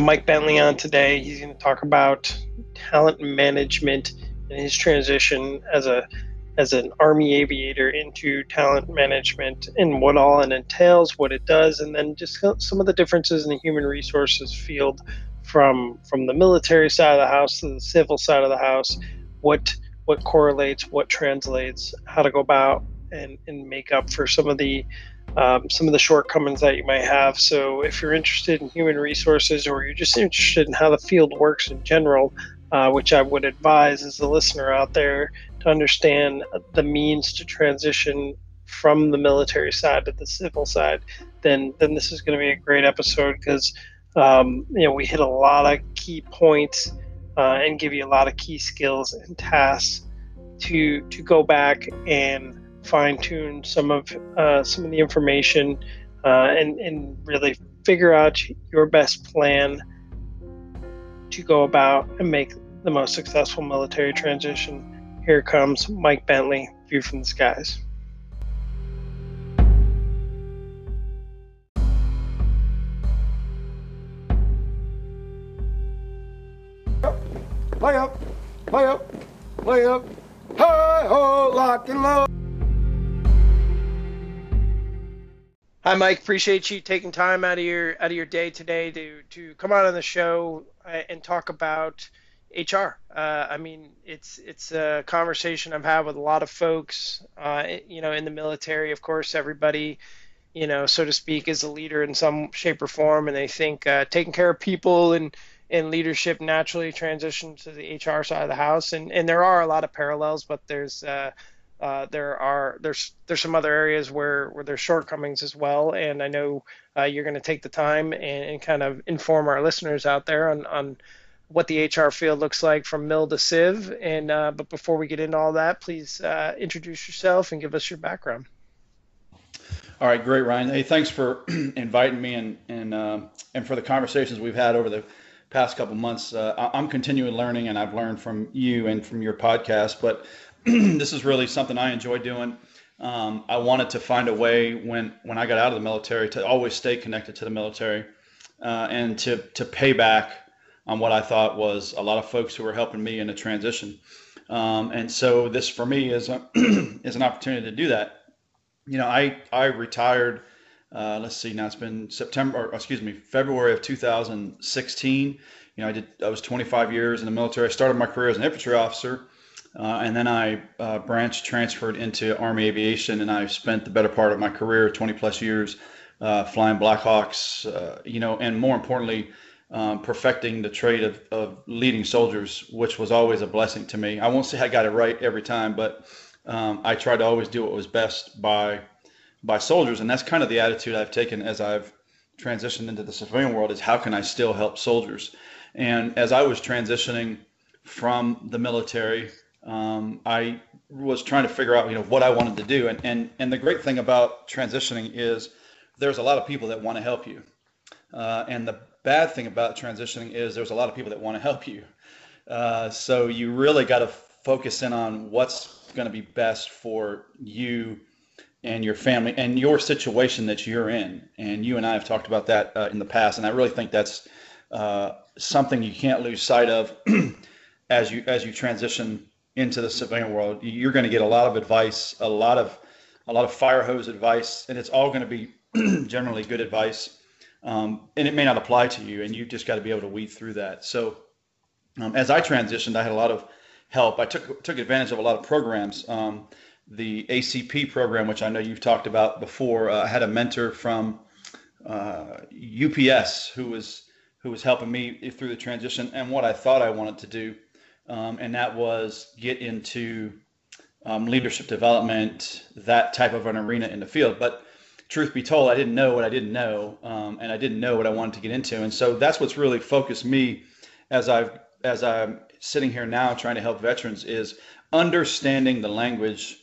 Mike Bentley on today. He's going to talk about talent management and his transition as a as an army aviator into talent management and what all it entails, what it does, and then just some of the differences in the human resources field from from the military side of the house to the civil side of the house. What what correlates, what translates, how to go about and, and make up for some of the um, some of the shortcomings that you might have. So, if you're interested in human resources or you're just interested in how the field works in general, uh, which I would advise as a listener out there to understand the means to transition from the military side to the civil side, then then this is going to be a great episode because um, you know we hit a lot of key points uh, and give you a lot of key skills and tasks to to go back and fine tune some of uh, some of the information uh, and and really figure out your best plan to go about and make the most successful military transition. Here comes Mike Bentley, View from the Skies. Play up, play up, play up, hi ho, lock and load. Hi, Mike. Appreciate you taking time out of your out of your day today to to come out on the show uh, and talk about HR. Uh, I mean, it's it's a conversation I've had with a lot of folks. Uh, you know, in the military, of course, everybody, you know, so to speak, is a leader in some shape or form, and they think uh, taking care of people and and leadership naturally transitions to the HR side of the house. And and there are a lot of parallels, but there's uh, uh, there are there's there's some other areas where where there's shortcomings as well, and I know uh, you're going to take the time and, and, kind of inform our listeners out there on, on what the HR field looks like from mil to civ. And uh, but before we get into all that, please uh, introduce yourself and give us your background. All right, great, Ryan. Hey, thanks for inviting me and and uh, and for the conversations we've had over the past couple months. I'm continuing learning, and I've learned from you and from your podcast, but this is really something I enjoy doing. Um, I wanted to find a way when when I got out of the military to always stay connected to the military uh, and to to pay back on what I thought was a lot of folks who were helping me in a transition. Um, and so this for me is a, is an opportunity to do that. You know, I I retired. Uh, let's see, now it's been September, or excuse me, February of 2016. You know, I did I was 25 years in the military. I started my career as an infantry officer. Uh, and then I uh, branched, transferred into Army aviation, and I've spent the better part of my career, 20 plus years, uh, flying Blackhawks, uh, you know, and more importantly, um, perfecting the trade of, of leading soldiers, which was always a blessing to me. I won't say I got it right every time, but um, I tried to always do what was best by by soldiers, and that's kind of the attitude I've taken as I've transitioned into the civilian world: is how can I still help soldiers? And as I was transitioning from the military um, I was trying to figure out, you know, what I wanted to do. And, and, and the great thing about transitioning is there's a lot of people that want to help you. Uh, and the bad thing about transitioning is there's a lot of people that want to help you. Uh, so you really got to focus in on what's going to be best for you and your family and your situation that you're in. And you and I have talked about that uh, in the past. And I really think that's uh, something you can't lose sight of as you, as you transition into the civilian world, you're going to get a lot of advice, a lot of a lot of fire hose advice, and it's all going to be generally good advice. Um, and it may not apply to you, and you just got to be able to weed through that. So, um, as I transitioned, I had a lot of help. I took took advantage of a lot of programs. Um, the ACP program, which I know you've talked about before, uh, I had a mentor from uh, UPS who was who was helping me through the transition and what I thought I wanted to do um, and that was get into um, leadership development, that type of an arena in the field. But truth be told, I didn't know what I didn't know, um, and I didn't know what I wanted to get into. And so that's what's really focused me as I've as I'm sitting here now trying to help veterans is understanding the language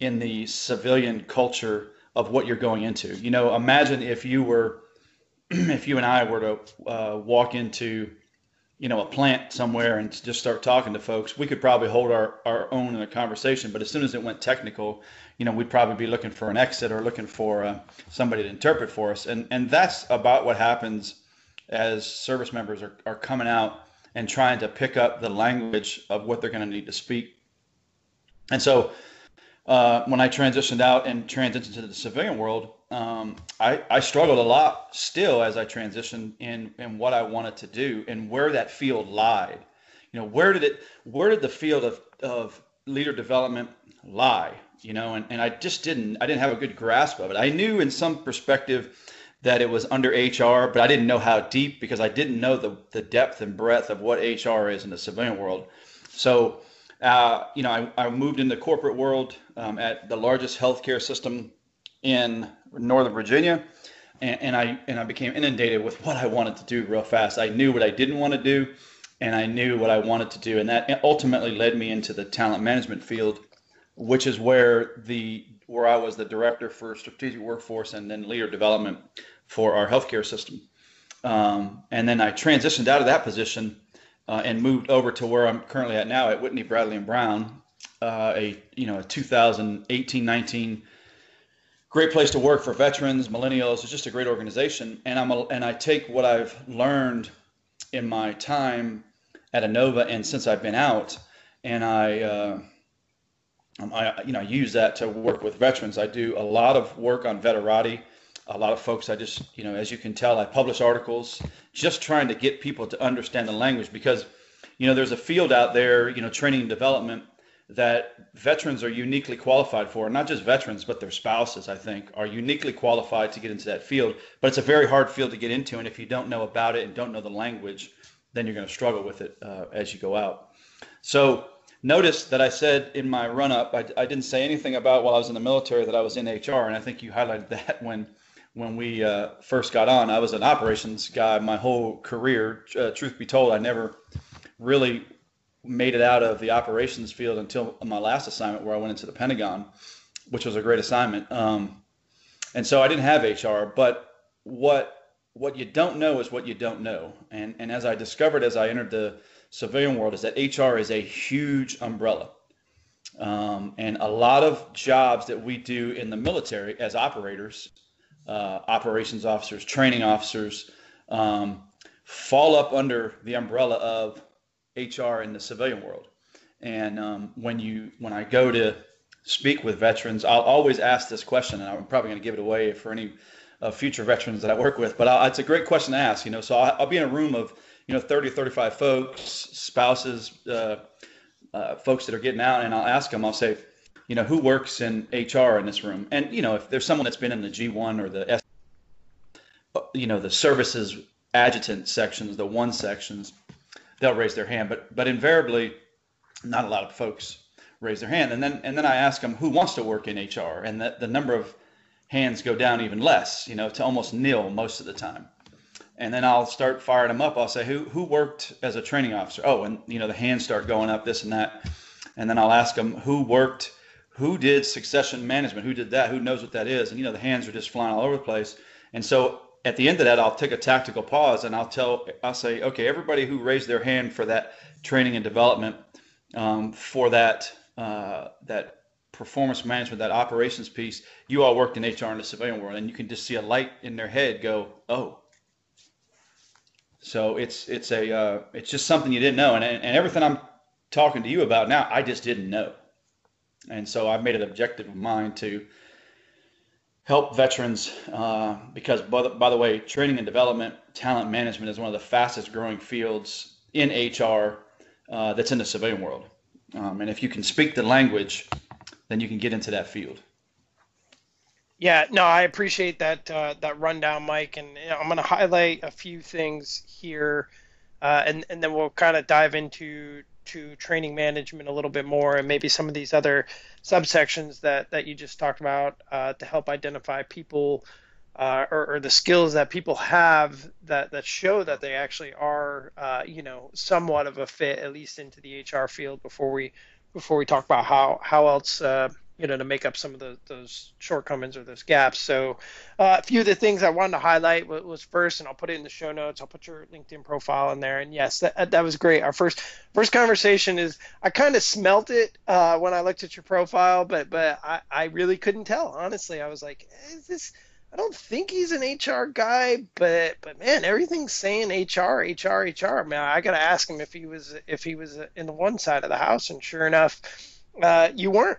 in the civilian culture of what you're going into. You know, imagine if you were, if you and I were to uh, walk into you know, a plant somewhere and just start talking to folks, we could probably hold our, our own in a conversation. But as soon as it went technical, you know, we'd probably be looking for an exit or looking for uh, somebody to interpret for us. And, and that's about what happens as service members are, are coming out and trying to pick up the language of what they're going to need to speak. And so uh, when I transitioned out and transitioned to the civilian world, um, I, I struggled a lot still as I transitioned in, in what I wanted to do and where that field lied. You know, where did it, where did the field of, of leader development lie? You know, and, and I just didn't, I didn't have a good grasp of it. I knew in some perspective that it was under HR, but I didn't know how deep because I didn't know the, the depth and breadth of what HR is in the civilian world. So, uh, you know, I, I moved into the corporate world um, at the largest healthcare system in Northern Virginia, and, and, I and I became inundated with what I wanted to do real fast. I knew what I didn't want to do, and I knew what I wanted to do, and that ultimately led me into the talent management field, which is where the where I was the director for strategic workforce and then leader development for our healthcare system. Um, and then I transitioned out of that position uh, and moved over to where I'm currently at now at Whitney Bradley and Brown, uh, a you know a 2018-19 great place to work for veterans, millennials. It's just a great organization, and I'm a, and I take what I've learned in my time at Inova and since I've been out, and I. Uh, um, I, you know, use that to work with veterans. I do a lot of work on veterati. A lot of folks, I just, you know, as you can tell, I publish articles just trying to get people to understand the language because, you know, there's a field out there, you know, training and development that veterans are uniquely qualified for. Not just veterans, but their spouses, I think, are uniquely qualified to get into that field. But it's a very hard field to get into. And if you don't know about it and don't know the language, then you're going to struggle with it uh, as you go out. So, Notice that I said in my run up, I, I, didn't say anything about while I was in the military that I was in HR, and I think you highlighted that when when we uh, first got on. I was an operations guy my whole career. Uh, truth be told, I never really made it out of the operations field until my last assignment, where I went into the Pentagon, which was a great assignment. Um, and so I didn't have HR, but what what you don't know is what you don't know. And and as I discovered as I entered the civilian world is that HR is a huge umbrella. Um, and a lot of jobs that we do in the military as operators, uh, operations officers, training officers, um, fall up under the umbrella of HR in the civilian world. And um, when you when I go to speak with veterans, I'll always ask this question, and I'm probably going to give it away for any uh, future veterans that I work with. But I'll, it's a great question to ask. You know, so I'll, I'll be in a room of you know 30 35 folks spouses uh, uh, folks that are getting out and i'll ask them i'll say you know who works in hr in this room and you know if there's someone that's been in the g1 or the S, you know the services adjutant sections the one sections they'll raise their hand but but invariably not a lot of folks raise their hand and then and then i ask them who wants to work in hr and that the number of hands go down even less you know to almost nil most of the time and then I'll start firing them up. I'll say, who who worked as a training officer? Oh, and you know the hands start going up, this and that, and then I'll ask them who worked, who did succession management, who did that, who knows what that is, and you know the hands are just flying all over the place. And so at the end of that, I'll take a tactical pause and I'll tell, I'll say, okay, everybody who raised their hand for that training and development, um, for that uh, that performance management, that operations piece, you all worked in HR in the civilian world, and you can just see a light in their head go, oh. So it's it's a uh, it's just something you didn't know, and and everything I'm talking to you about now, I just didn't know, and so I've made it objective of mine to help veterans uh, because by the, by the way, training and development, talent management is one of the fastest growing fields in HR uh, that's in the civilian world, um, and if you can speak the language, then you can get into that field. Yeah, no, I appreciate that uh, that rundown, Mike, and you know, I'm going to highlight a few things here, uh, and and then we'll kind of dive into to training management a little bit more, and maybe some of these other subsections that that you just talked about uh, to help identify people uh, or, or, the skills that people have that that show that they actually are, uh, you know, somewhat of a fit at least into the HR field before we before we talk about how how else uh, you know, to make up some of the, those shortcomings or those gaps. So, uh, a few of the things I wanted to highlight was, was, first, and I'll put it in the show notes. I'll put your LinkedIn profile in there. And yes, that, that was great. Our first first conversation is I kind of smelt it uh, when I looked at your profile, but but I, I really couldn't tell. Honestly, I was like, is this I don't think he's an HR guy, but but man, everything's saying HR, HR, HR. Man, I gotta ask him if he was if he was in the one side of the house, and sure enough, uh, you weren't.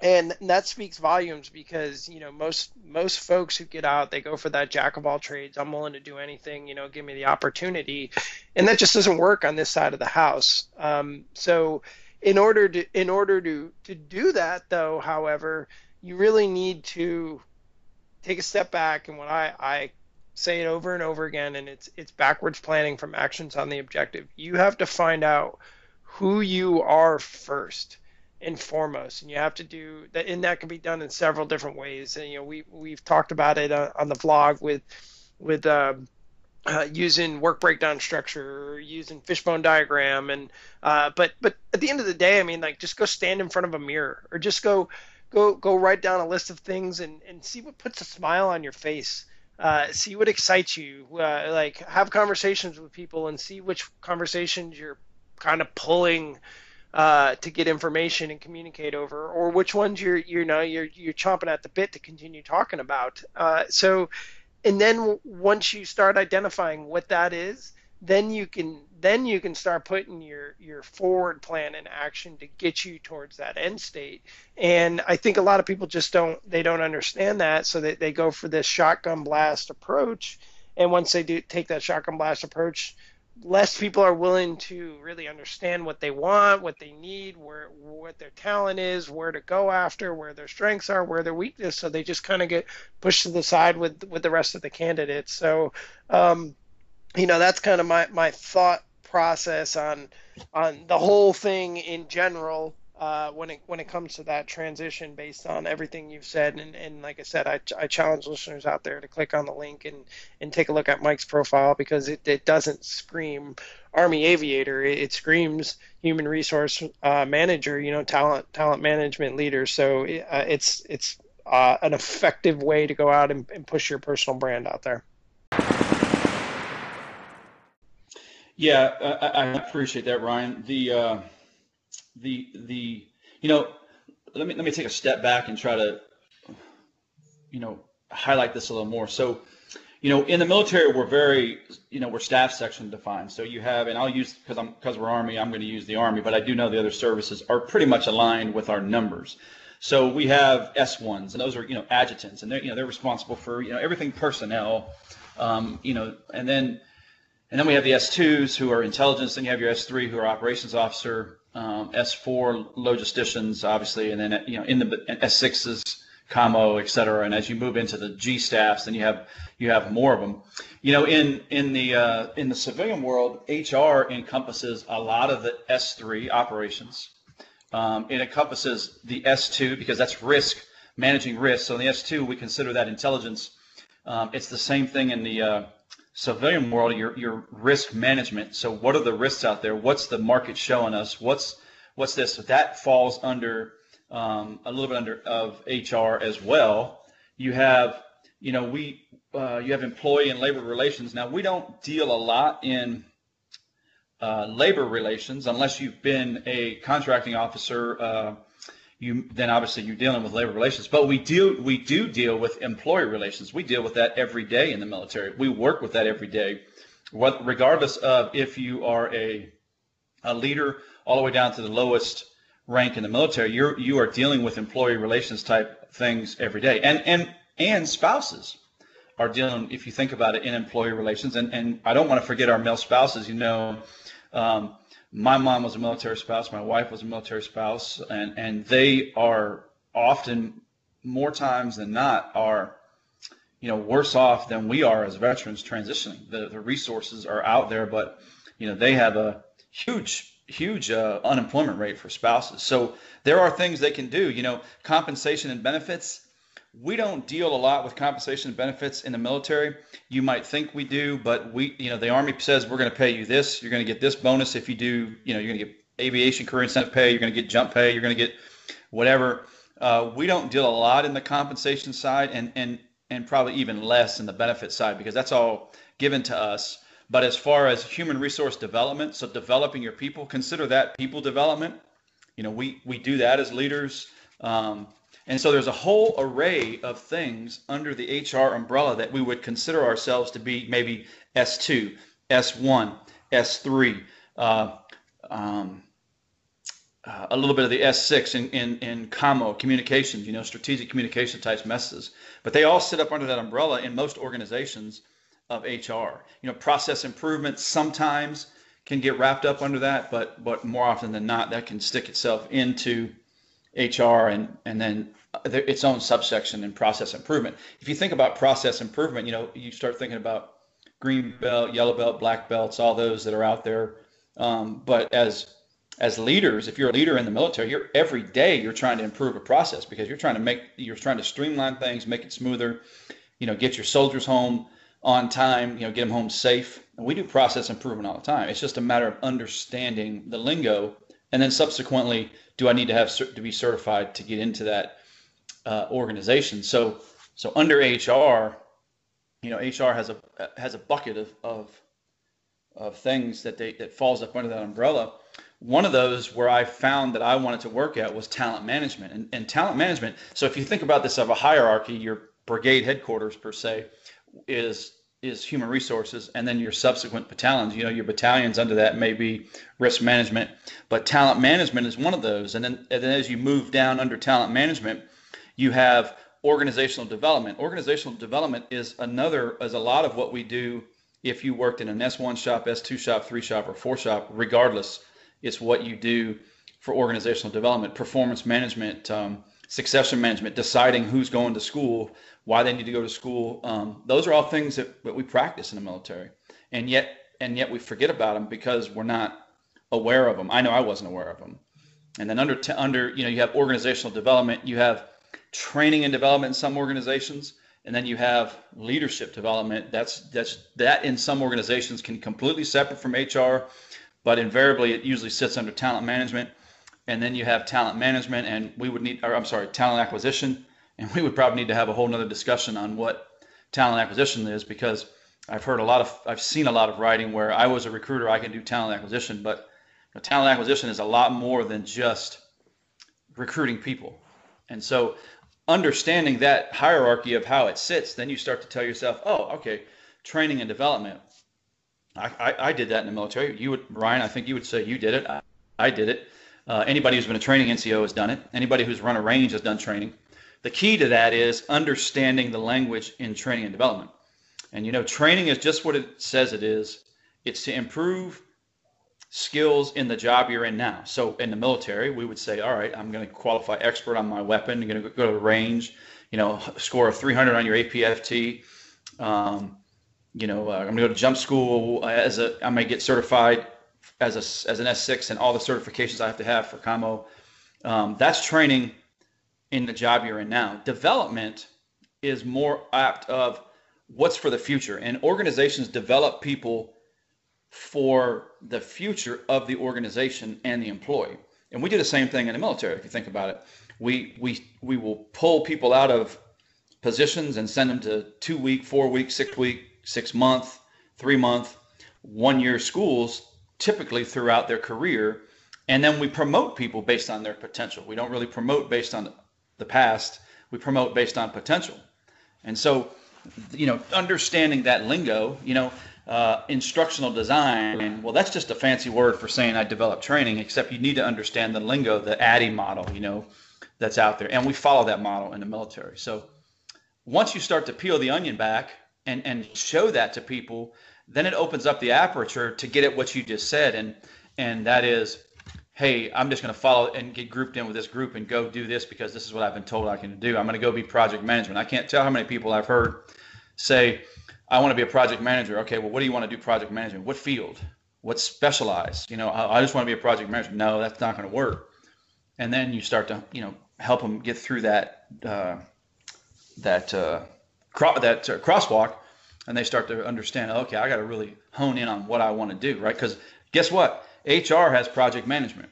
And that speaks volumes because you know most most folks who get out they go for that jack of all trades. I'm willing to do anything, you know, give me the opportunity, and that just doesn't work on this side of the house. Um, so in order to in order to to do that though, however, you really need to take a step back and when I, I say it over and over again and it's it's backwards planning from actions on the objective you have to find out who you are first and foremost and you have to do that and that can be done in several different ways and you know we we've talked about it on, on the vlog with with uh, uh, using work breakdown structure using fishbone diagram and uh, but but at the end of the day i mean like just go stand in front of a mirror or just go go go write down a list of things and, and see what puts a smile on your face. Uh, see what excites you. Uh, like have conversations with people and see which conversations you're kind of pulling uh, to get information and communicate over, or which ones you're you know you're you're chomping at the bit to continue talking about. Uh, so, and then once you start identifying what that is, then you can then you can start putting your your forward plan in action to get you towards that end state and i think a lot of people just don't they don't understand that so that they go for this shotgun blast approach and once they do take that shotgun blast approach less people are willing to really understand what they want what they need where what their talent is where to go after where their strengths are where their weakness. So they just kind of get pushed to the side with with the rest of the candidates. So um, you know that's kind of my my thought process on on the whole thing in general uh, when it when it comes to that transition based on everything you've said and, and like I said I, I challenge listeners out there to click on the link and, and take a look at Mike's profile because it, it doesn't scream Army aviator it, it screams human resource uh, manager you know talent talent management leader so uh, it's it's uh, an effective way to go out and, and push your personal brand out there. Yeah, I, I appreciate that, Ryan. The uh, the the you know, let me let me take a step back and try to you know highlight this a little more. So, you know, in the military, we're very you know we're staff section defined. So you have, and I'll use because I'm because we're Army, I'm going to use the Army, but I do know the other services are pretty much aligned with our numbers. So we have S1s, and those are you know adjutants, and they're you know they're responsible for you know everything personnel, um, you know, and then and then we have the S2s who are intelligence. Then you have your S3 who are operations officer, um, S4 logisticians, obviously, and then you know in the S6s, commo, et cetera. And as you move into the G staffs, then you have you have more of them. You know, in in the uh, in the civilian world, HR encompasses a lot of the S3 operations. Um, it encompasses the S2 because that's risk managing risk. So in the S2, we consider that intelligence. Um, it's the same thing in the uh, civilian world, your your risk management. So what are the risks out there? What's the market showing us? What's what's this? So that falls under um, a little bit under of HR as well. You have you know we uh, you have employee and labor relations. Now we don't deal a lot in uh, labor relations unless you've been a contracting officer. Uh, you then obviously you're dealing with labor relations. But we do we do deal with employee relations. We deal with that every day in the military. We work with that every day, what, regardless of if you are a a leader all the way down to the lowest rank in the military. You're you are dealing with employee relations type things every day, and and and spouses are dealing. If you think about it, in employee relations, and and I don't want to forget our male spouses. You know. Um, my mom was a military spouse, my wife was a military spouse, and, and they are often more times than not are you know worse off than we are as veterans transitioning. The the resources are out there, but you know they have a huge huge uh, unemployment rate for spouses. So there are things they can do. You know, compensation and benefits we don't deal a lot with compensation and benefits in the military. You might think we do, but we, you know, the Army says we're going to pay you this. You're going to get this bonus if you do. You know, you're going to get aviation career incentive pay. You're going to get jump pay. You're going to get whatever. Uh, we don't deal a lot in the compensation side, and and and probably even less in the benefit side because that's all given to us. But as far as human resource development, so developing your people, consider that people development. You know, we we do that as leaders. Um, And so there's a whole array of things under the HR umbrella that we would consider ourselves to be maybe S2, S1, S3, uh, um, uh, a little bit of the S6 in, in, in COMMO, communications, you know, strategic communication types messes. But they all sit up under that umbrella in most organizations of HR. You know, process improvement sometimes can get wrapped up under that, but but more often than not, that can stick itself into HR and and then its own subsection in process improvement. If you think about process improvement, you know, you start thinking about green belt, yellow belt, black belts, all those that are out there. Um, but as as leaders, if you're a leader in the military, you're every day you're trying to improve a process because you're trying to make you're trying to streamline things, make it smoother, you know, get your soldiers home on time, you know, get them home safe. And we do process improvement all the time. It's just a matter of understanding the lingo, and then subsequently, do I need to have to be certified to get into that uh, organization? So, so under HR, you know, HR has a has a bucket of of, of things that they that falls up under that umbrella one of those where I found that I wanted to work at was talent management. And, and talent management, so if you think about this of a hierarchy, your brigade headquarters per se is is human resources and then your subsequent battalions. You know your battalions under that may be risk management but talent management is one of those. And then, and then as you move down under talent management you have organizational development. Organizational development is another is a lot of what we do if you worked in an s1 shop s2 shop 3 shop or 4 shop. Regardless it's what you do for organizational development, performance management, um, succession management, deciding who's going to school, why they need to go to school. Um, those are all things that, that we practice in the military, and yet and yet we forget about them because we're not aware of them. I know I wasn't aware of them. And then under t- under you know you have organizational development, you have training and development in some organizations, and then you have leadership development. That's that's that in some organizations can completely separate from HR but invariably it usually sits under talent management. And then you have talent management, and we would need, or I'm sorry, talent acquisition. And we would probably need to have a whole nother discussion on what talent acquisition is because I've heard a lot of, I've seen a lot of writing where I was a recruiter, I can do talent acquisition, but talent acquisition is a lot more than just recruiting people. And so understanding that hierarchy of how it sits, then you start to tell yourself, oh, okay, training and development. I, I, I, did that in the military. You would, Ryan, I think you would say you did it. I, I did it. Uh, anybody who's been a training NCO has done it. Anybody who's run a range has done training. The key to that is understanding the language in training and development. And you know, training is just what it says it is. It's to improve skills in the job you're in now. So in the military, we would say, all right, I'm going to qualify expert on my weapon. I'm going to go to the range, you know, score a 300 on your APFT. Um, you know, uh, I'm gonna go to jump school as a. I may get certified as a as an S6 and all the certifications I have to have for COMMO. Um, that's training in the job you're in now. Development is more apt of what's for the future, and organizations develop people for the future of the organization and the employee. And we do the same thing in the military. If you think about it, we we we will pull people out of positions and send them to two week, four week, six week six month, three month, one year schools typically throughout their career. And then we promote people based on their potential. We don't really promote based on the past, we promote based on potential. And so, you know, understanding that lingo, you know, uh, instructional design, well, that's just a fancy word for saying I develop training, except you need to understand the lingo, the ADDIE model, you know, that's out there. And we follow that model in the military. So once you start to peel the onion back and and show that to people, then it opens up the aperture to get at what you just said, and and that is, hey, I'm just going to follow and get grouped in with this group and go do this because this is what I've been told I can do. I'm going to go be project management. I can't tell how many people I've heard say, I want to be a project manager. Okay, well, what do you want to do project management? What field? What specialized? You know, I, just want to be a project manager. No, that's not going to work. And then you start to, you know, help them get through that uh, that uh, cro- that uh, crosswalk, and they start to understand. Okay, I got to really hone in on what I want to do, right? Because guess what? HR has project management.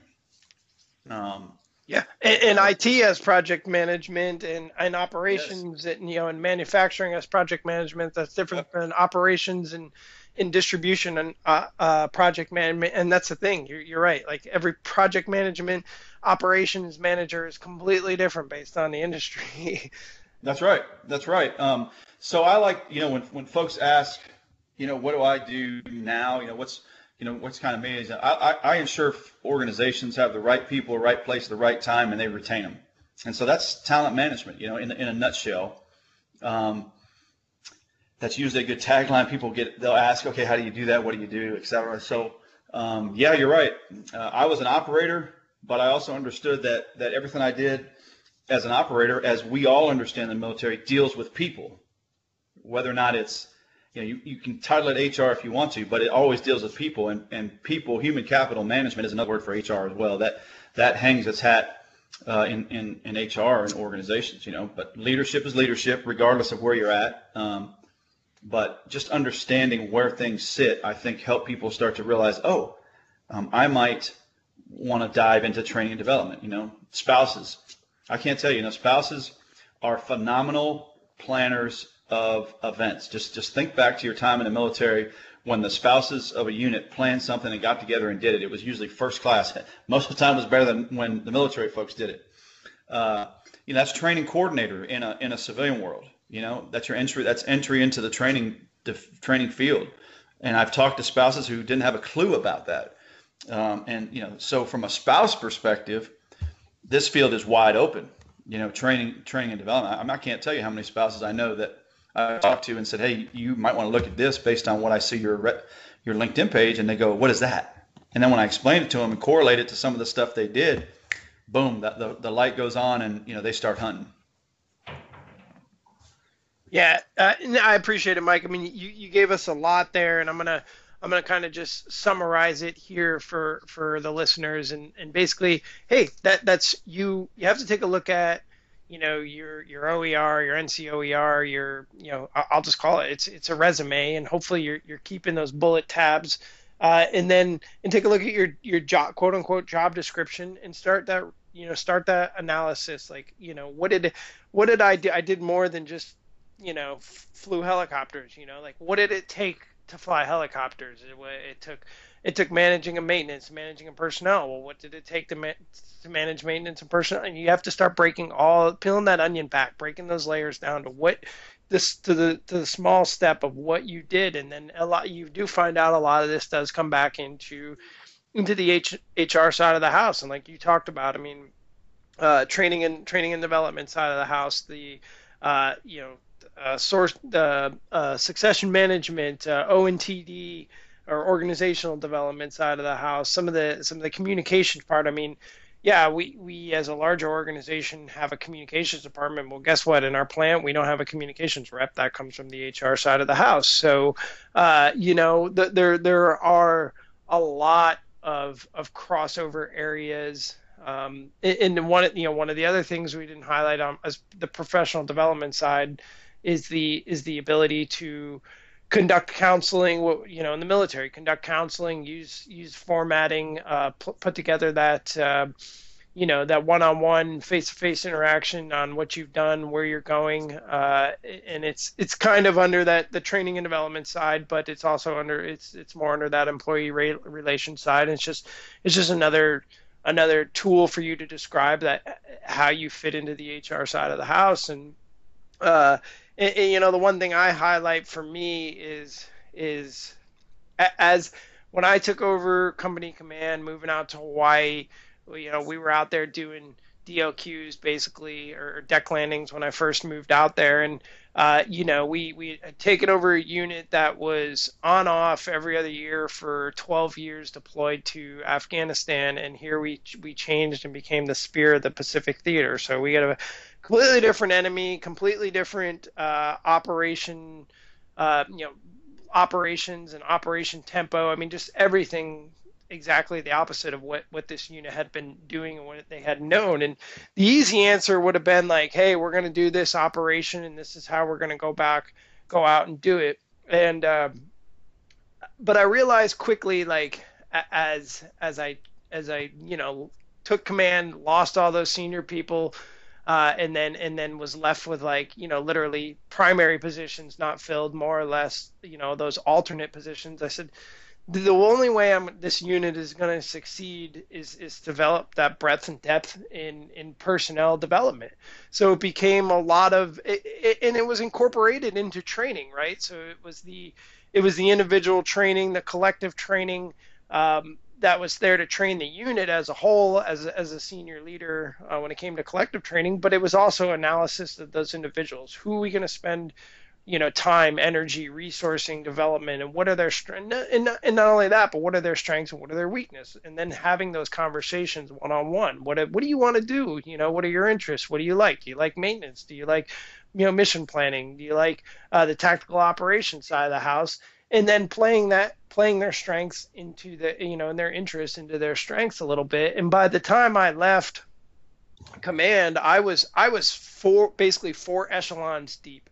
Um, yeah, and, and, IT has project management, and, and operations, yes. and you know, and manufacturing has project management. That's different yep. than operations and in distribution and uh, uh, project management, and that's the thing. You're, you're right. Like every project management operations manager is completely different based on the industry. that's right. That's right. Um, so I like you know when when folks ask, you know, what do I do now? You know, what's you know what's kind of me is I, I, I ensure organizations have the right people, the right place, the right time, and they retain them. And so that's talent management. You know, in in a nutshell. Um, that's usually a good tagline. People get they'll ask, okay, how do you do that? What do you do, etc. So um, yeah, you're right. Uh, I was an operator, but I also understood that that everything I did as an operator, as we all understand the military, deals with people. Whether or not it's you know, you, you can title it HR if you want to, but it always deals with people and, and people, human capital management is another word for HR as well. That that hangs its hat uh, in, in, in HR and organizations, you know, but leadership is leadership regardless of where you're at. Um, but just understanding where things sit, I think, help people start to realize, oh, um, I might want to dive into training and development. You know, spouses. I can't tell you, you know, spouses are phenomenal planners of events. Just just think back to your time in the military when the spouses of a unit planned something and got together and did it. It was usually first class. Most of the time, it was better than when the military folks did it. Uh, you know, that's training coordinator in a in a civilian world. You know, that's your entry. That's entry into the training the training field. And I've talked to spouses who didn't have a clue about that. Um, and you know, so from a spouse perspective, this field is wide open. You know, training, training and development. I, I can't tell you how many spouses I know that I talked to and said, "Hey, you might want to look at this based on what I see your your LinkedIn page," and they go, "What is that?" And then when I explain it to them and correlate it to some of the stuff they did, boom, the, the, the light goes on, and you know they start hunting. Yeah, uh, I appreciate it, Mike. I mean, you, you gave us a lot there, and I'm gonna I'm gonna kind of just summarize it here for for the listeners, and and basically, hey, that that's you. You have to take a look at, you know, your your OER, your NCOER, your you know, I'll just call it. It's it's a resume, and hopefully you're you're keeping those bullet tabs, uh, and then and take a look at your your job quote unquote job description, and start that you know start that analysis. Like you know, what did what did I do? I did more than just you know, flew helicopters. You know, like what did it take to fly helicopters? It, it took it took managing a maintenance, managing a personnel. Well, what did it take to, ma- to manage maintenance and personnel? And you have to start breaking all, peeling that onion back, breaking those layers down to what this to the to the small step of what you did, and then a lot you do find out a lot of this does come back into into the H, HR side of the house, and like you talked about, I mean, uh, training and training and development side of the house, the uh, you know uh, source uh, uh, succession management, uh, ONTD, or organizational development side of the house. Some of the some of the communications part. I mean, yeah, we we as a larger organization have a communications department. Well, guess what? In our plant, we don't have a communications rep. That comes from the HR side of the house. So, uh, you know, the, there there are a lot of of crossover areas um, and one, you know, one of the other things we didn't highlight on as the professional development side is the is the ability to conduct counseling you know in the military conduct counseling use use formatting uh, put together that uh, you know that one-on-one face-to-face interaction on what you've done where you're going uh, and it's it's kind of under that the training and development side but it's also under it's it's more under that employee re- relation side. And it's just it's just another another tool for you to describe that how you fit into the HR side of the house and uh, and, and, you know the one thing I highlight for me is is as when I took over company command, moving out to Hawaii, you know we were out there doing DLQs basically or deck landings when I first moved out there, and uh, you know we we had taken over a unit that was on off every other year for 12 years deployed to Afghanistan, and here we we changed and became the Spear of the Pacific Theater. So we got a completely different enemy, completely different uh, operation, uh, you know, operations and operation tempo. I mean, just everything exactly the opposite of what what this unit had been doing and what they had known. And the easy answer would have been like, "Hey, we're going to do this operation, and this is how we're going to go back, go out and do it." And uh, but I realized quickly, like as as I as I you know took command, lost all those senior people uh, and then and then was left with like you know literally primary positions not filled, more or less you know those alternate positions. I said the only way I'm this unit is going to succeed is is develop that breadth and depth in in personnel development. So it became a lot of it, it, and it was incorporated into training, right? So it was the it was the individual training, the collective training um, that was there to train the unit as a whole, as as a senior leader uh, when it came to collective training. But it was also analysis of those individuals. Who are we going to spend you know time energy resourcing development and what are their strengths and not, and not only that but what are their strengths and what are their weaknesses and then having those conversations one on one what what do you want to do? You know what are your interests? What do you like? Do you like maintenance? Do you like you know mission planning? Do you like uh, the tactical operations side of the house and then playing that playing their strengths into the you know and their interests into their strengths a little bit and by the time i left command i was i was four basically four echelons deep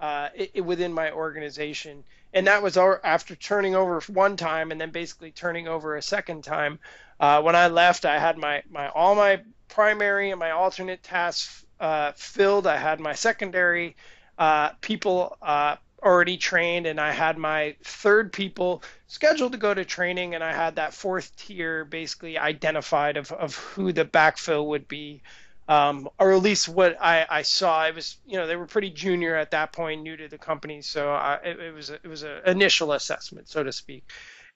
uh, it, within my organization. And that was our, after turning over one time and then basically turning over a second time. Uh, when I left, I had my, my all my primary and my alternate tasks uh, filled. I had my secondary uh, people uh, already trained, and I had my third people scheduled to go to training, and I had that fourth tier basically identified of, of who the backfill would be um, or at least what I, I saw. It was, you know, they were pretty junior at that point, new to the company, so I, it, it, was a, it was an initial assessment, so to speak.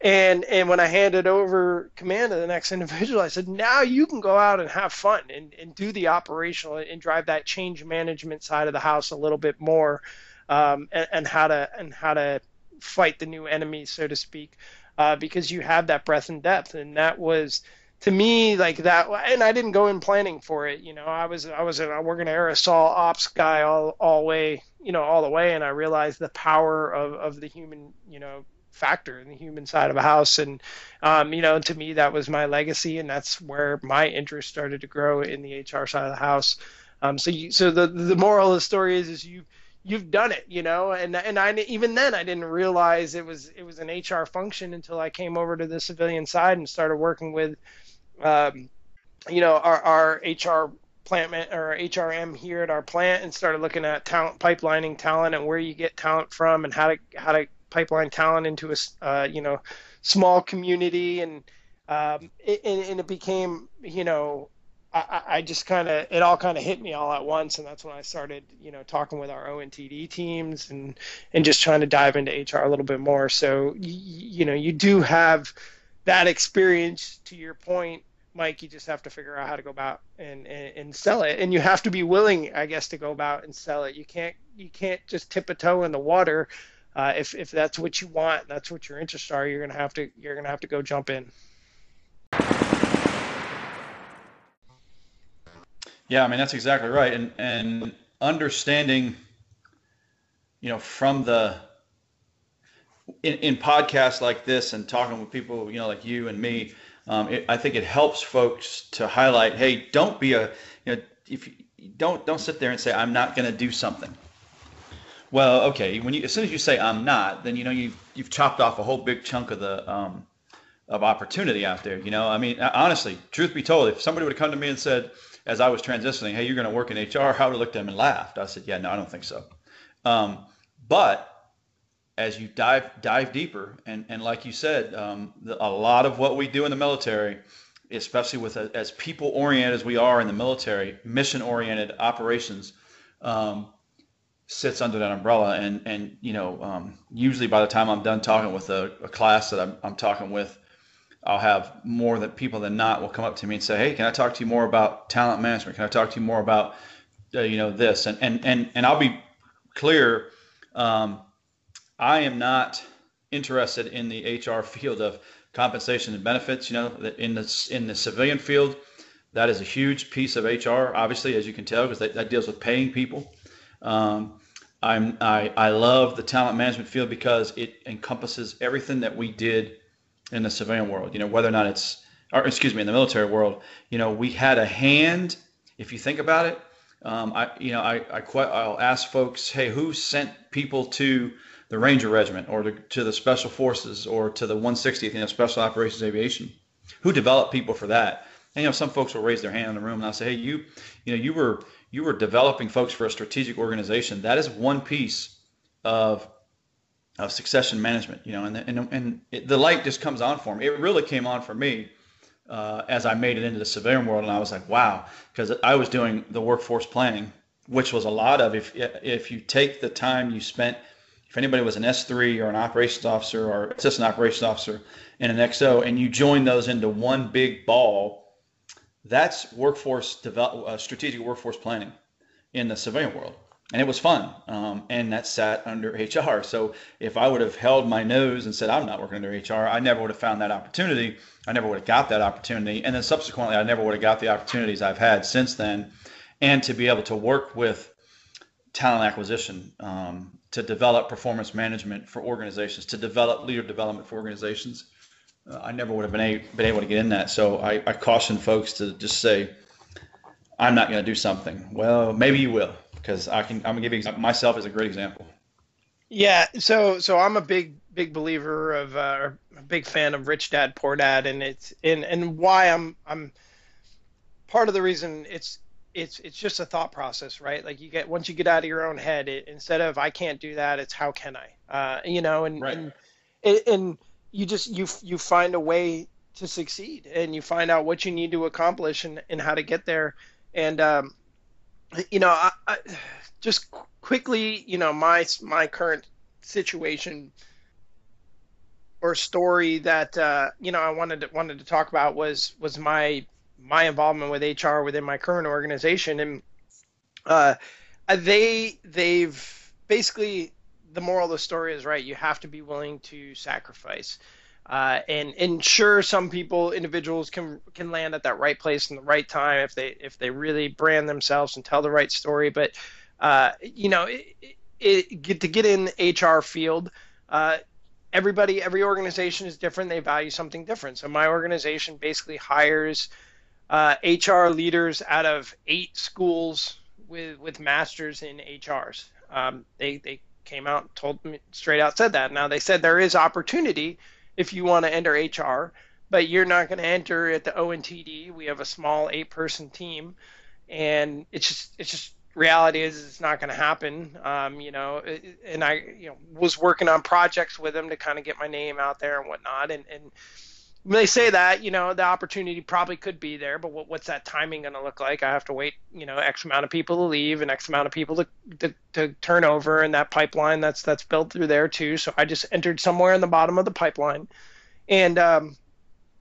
And and when I handed over command to the next individual, I said, now you can go out and have fun and, and do the operational and drive that change management side of the house a little bit more, um, and, and how to and how to fight the new enemy, so to speak, uh, because you have that breadth and depth, and that was to me like that and i didn't go in planning for it you know i was i was a working aerosol ops guy all all way you know all the way. And i realized the power of of the human you know factor in the human side of a house. And um, you know to me that was my legacy. And that's where my interest started to grow in the hr side of the house. Um, so you, so the the moral of the story is is you you've done it, you know, and and I even then I didn't realize it was it was an HR function until I came over to the civilian side and started working with um, you know, our, our HR plant or HRM here at our plant and started looking at talent pipelining talent and where you get talent from and how to how to pipeline talent into a uh, you know small community. And um, it, and, it became you know I, I just kind of it all kind of hit me all at once and that's when I started you know talking with our ONTD teams and and just trying to dive into HR a little bit more so you, you know you do have that experience, to your point, Mike, you just have to figure out how to go about and, and, and sell it, and you have to be willing, I guess, to go about and sell it. You can't you can't just tip a toe in the water. Uh, if if that's what you want, that's what your interests are. You're gonna have to you're gonna have to go jump in. Yeah, I mean that's exactly right, and and understanding, you know, from the in, in podcasts like this and talking with people, you know, like you and me, um, it, I think it helps folks to highlight, hey, don't be a, you know, if you, don't don't sit there and say I'm not going to do something. Well, okay, when you as soon as you say I'm not, then you know you you've chopped off a whole big chunk of the um, of opportunity out there. You know, I mean, honestly, truth be told, if somebody would have come to me and said, as I was transitioning, hey, you're going to work in HR, I would have looked at them and laughed. I said, yeah, no, I don't think so. Um, but as you dive dive deeper, and and like you said, um, the, a lot of what we do in the military, especially with a, as people oriented as we are in the military, mission oriented operations, um, sits under that umbrella. And and you know, um, usually by the time I'm done talking with a, a class that I'm, I'm talking with, I'll have more than people than not will come up to me and say, "Hey, can I talk to you more about talent management? Can I talk to you more about, uh, you know, this?" And and and and I'll be clear. Um, I am not interested in the HR field of compensation and benefits. You know, in the in the civilian field, that is a huge piece of HR. Obviously, as you can tell, because that, that, deals with paying people. Um, I'm I, I love the talent management field because it encompasses everything that we did in the civilian world. You know, whether or not it's or excuse me, in the military world, you know, we had a hand. If you think about it, um, I you know I, I I'll ask folks, hey, who sent people to the Ranger Regiment or to, to the Special Forces or to the 160th, you know, Special Operations Aviation. Who developed people for that? And you know, some folks will raise their hand in the room, and I'll say, "Hey, you, you know, you were you were developing folks for a strategic organization. That is one piece of of succession management. You know, and and and it, the light just comes on for me. It really came on for me." Uh, as I made it into the civilian world, and I was like, "Wow!" Because I was doing the workforce planning, which was a lot of if if you take the time you spent if anybody was an S3 or an operations officer or assistant operations officer in an XO and you join those into one big ball, that's workforce develop, uh, strategic workforce planning in the civilian world. And it was fun. Um, and that sat under HR. So if I would have held my nose and said, I'm not working under HR, I never would have found that opportunity. I never would have got that opportunity. And then subsequently, I never would have got the opportunities I've had since then. And to be able to work with talent acquisition um, to develop performance management for organizations, to develop leader development for organizations. Uh, I never would have been, a, been able to get in that. So I, I caution folks to just say, I'm not going to do something. Well, maybe you will, because I can. I'm going to give you myself as a great example. Yeah. So so I'm a big big believer of uh, a big fan of Rich Dad Poor Dad, and it's and and why I'm I'm part of the reason it's it's it's just a thought process, right? Like you get once you get out of your own head, it, instead of I can't do that, it's how can I? Uh, you know, and, right. and and you just you you find a way to succeed, and you find out what you need to accomplish and, and how to get there. And um, you know, I, I, just quickly, you know, my my current situation or story that uh, you know I wanted to wanted to talk about was was my my involvement with HR within my current organization, and uh, they they've basically the moral of the story is right. You have to be willing to sacrifice. Uh, and ensure some people, individuals can can land at that right place in the right time if they if they really brand themselves and tell the right story. But uh, you know, it, it, get to get in HR field, uh, everybody, every organization is different. They value something different. So my organization basically hires uh, HR leaders out of eight schools with with masters in HRs. Um, they they came out told me straight out said that. Now they said there is opportunity if you want to enter HR, but you're not going to enter at the ONTD. We have a small eight person team, and it's just it's just reality is it's not going to happen. Um, you know, and I you know was working on projects with them to kind of get my name out there and whatnot, and and when they say that, you know, the opportunity probably could be there, but what, what's that timing going to look like? I have to wait, you know, X amount of people to leave and X amount of people to, to, to turn over, and that pipeline that's that's built through there too. So I just entered somewhere in the bottom of the pipeline, and um,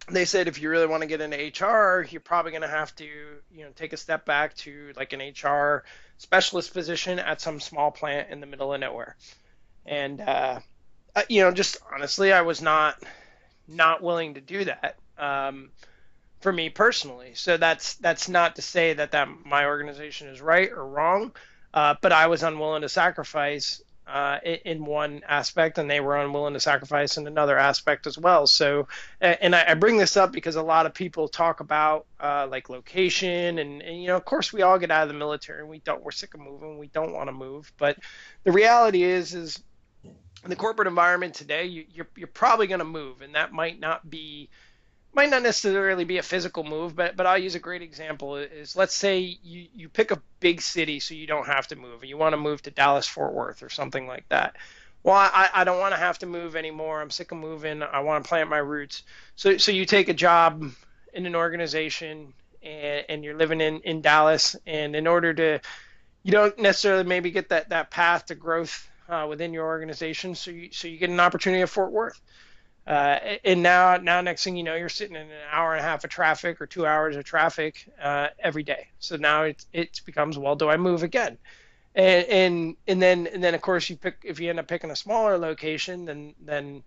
they said if you really want to get into HR, you're probably going to have to, you know, take a step back to like an HR specialist position at some small plant in the middle of nowhere, and uh, you know, just honestly, I was not not willing to do that um, for me personally. So that's that's not to say that that my organization is right or wrong, uh, but I was unwilling to sacrifice uh, in one aspect, and they were unwilling to sacrifice in another aspect as well. So, and I, bring this up because a lot of people talk about uh, like location, and, and, you know, of course, we all get out of the military, and we don't, we're sick of moving, we don't want to move, but the reality is, is in the corporate environment today, you, you're you're probably going to move, and that might not be might not necessarily be a physical move, but but I'll use a great example is let's say you you pick a big city so you don't have to move. And you want to move to Dallas Fort Worth or something like that. Well, I, I don't want to have to move anymore. I'm sick of moving. I want to plant my roots. So so you take a job in an organization and, and you're living in, in Dallas and in order to you don't necessarily maybe get that, that path to growth uh, within your organization, so you so you get an opportunity at Fort Worth. Uh, and now, now next thing you know, you're sitting in an hour and a half of traffic or two hours of traffic uh, every day. So now it it becomes, well, do I move again? And and and then and then of course you pick if you end up picking a smaller location, then then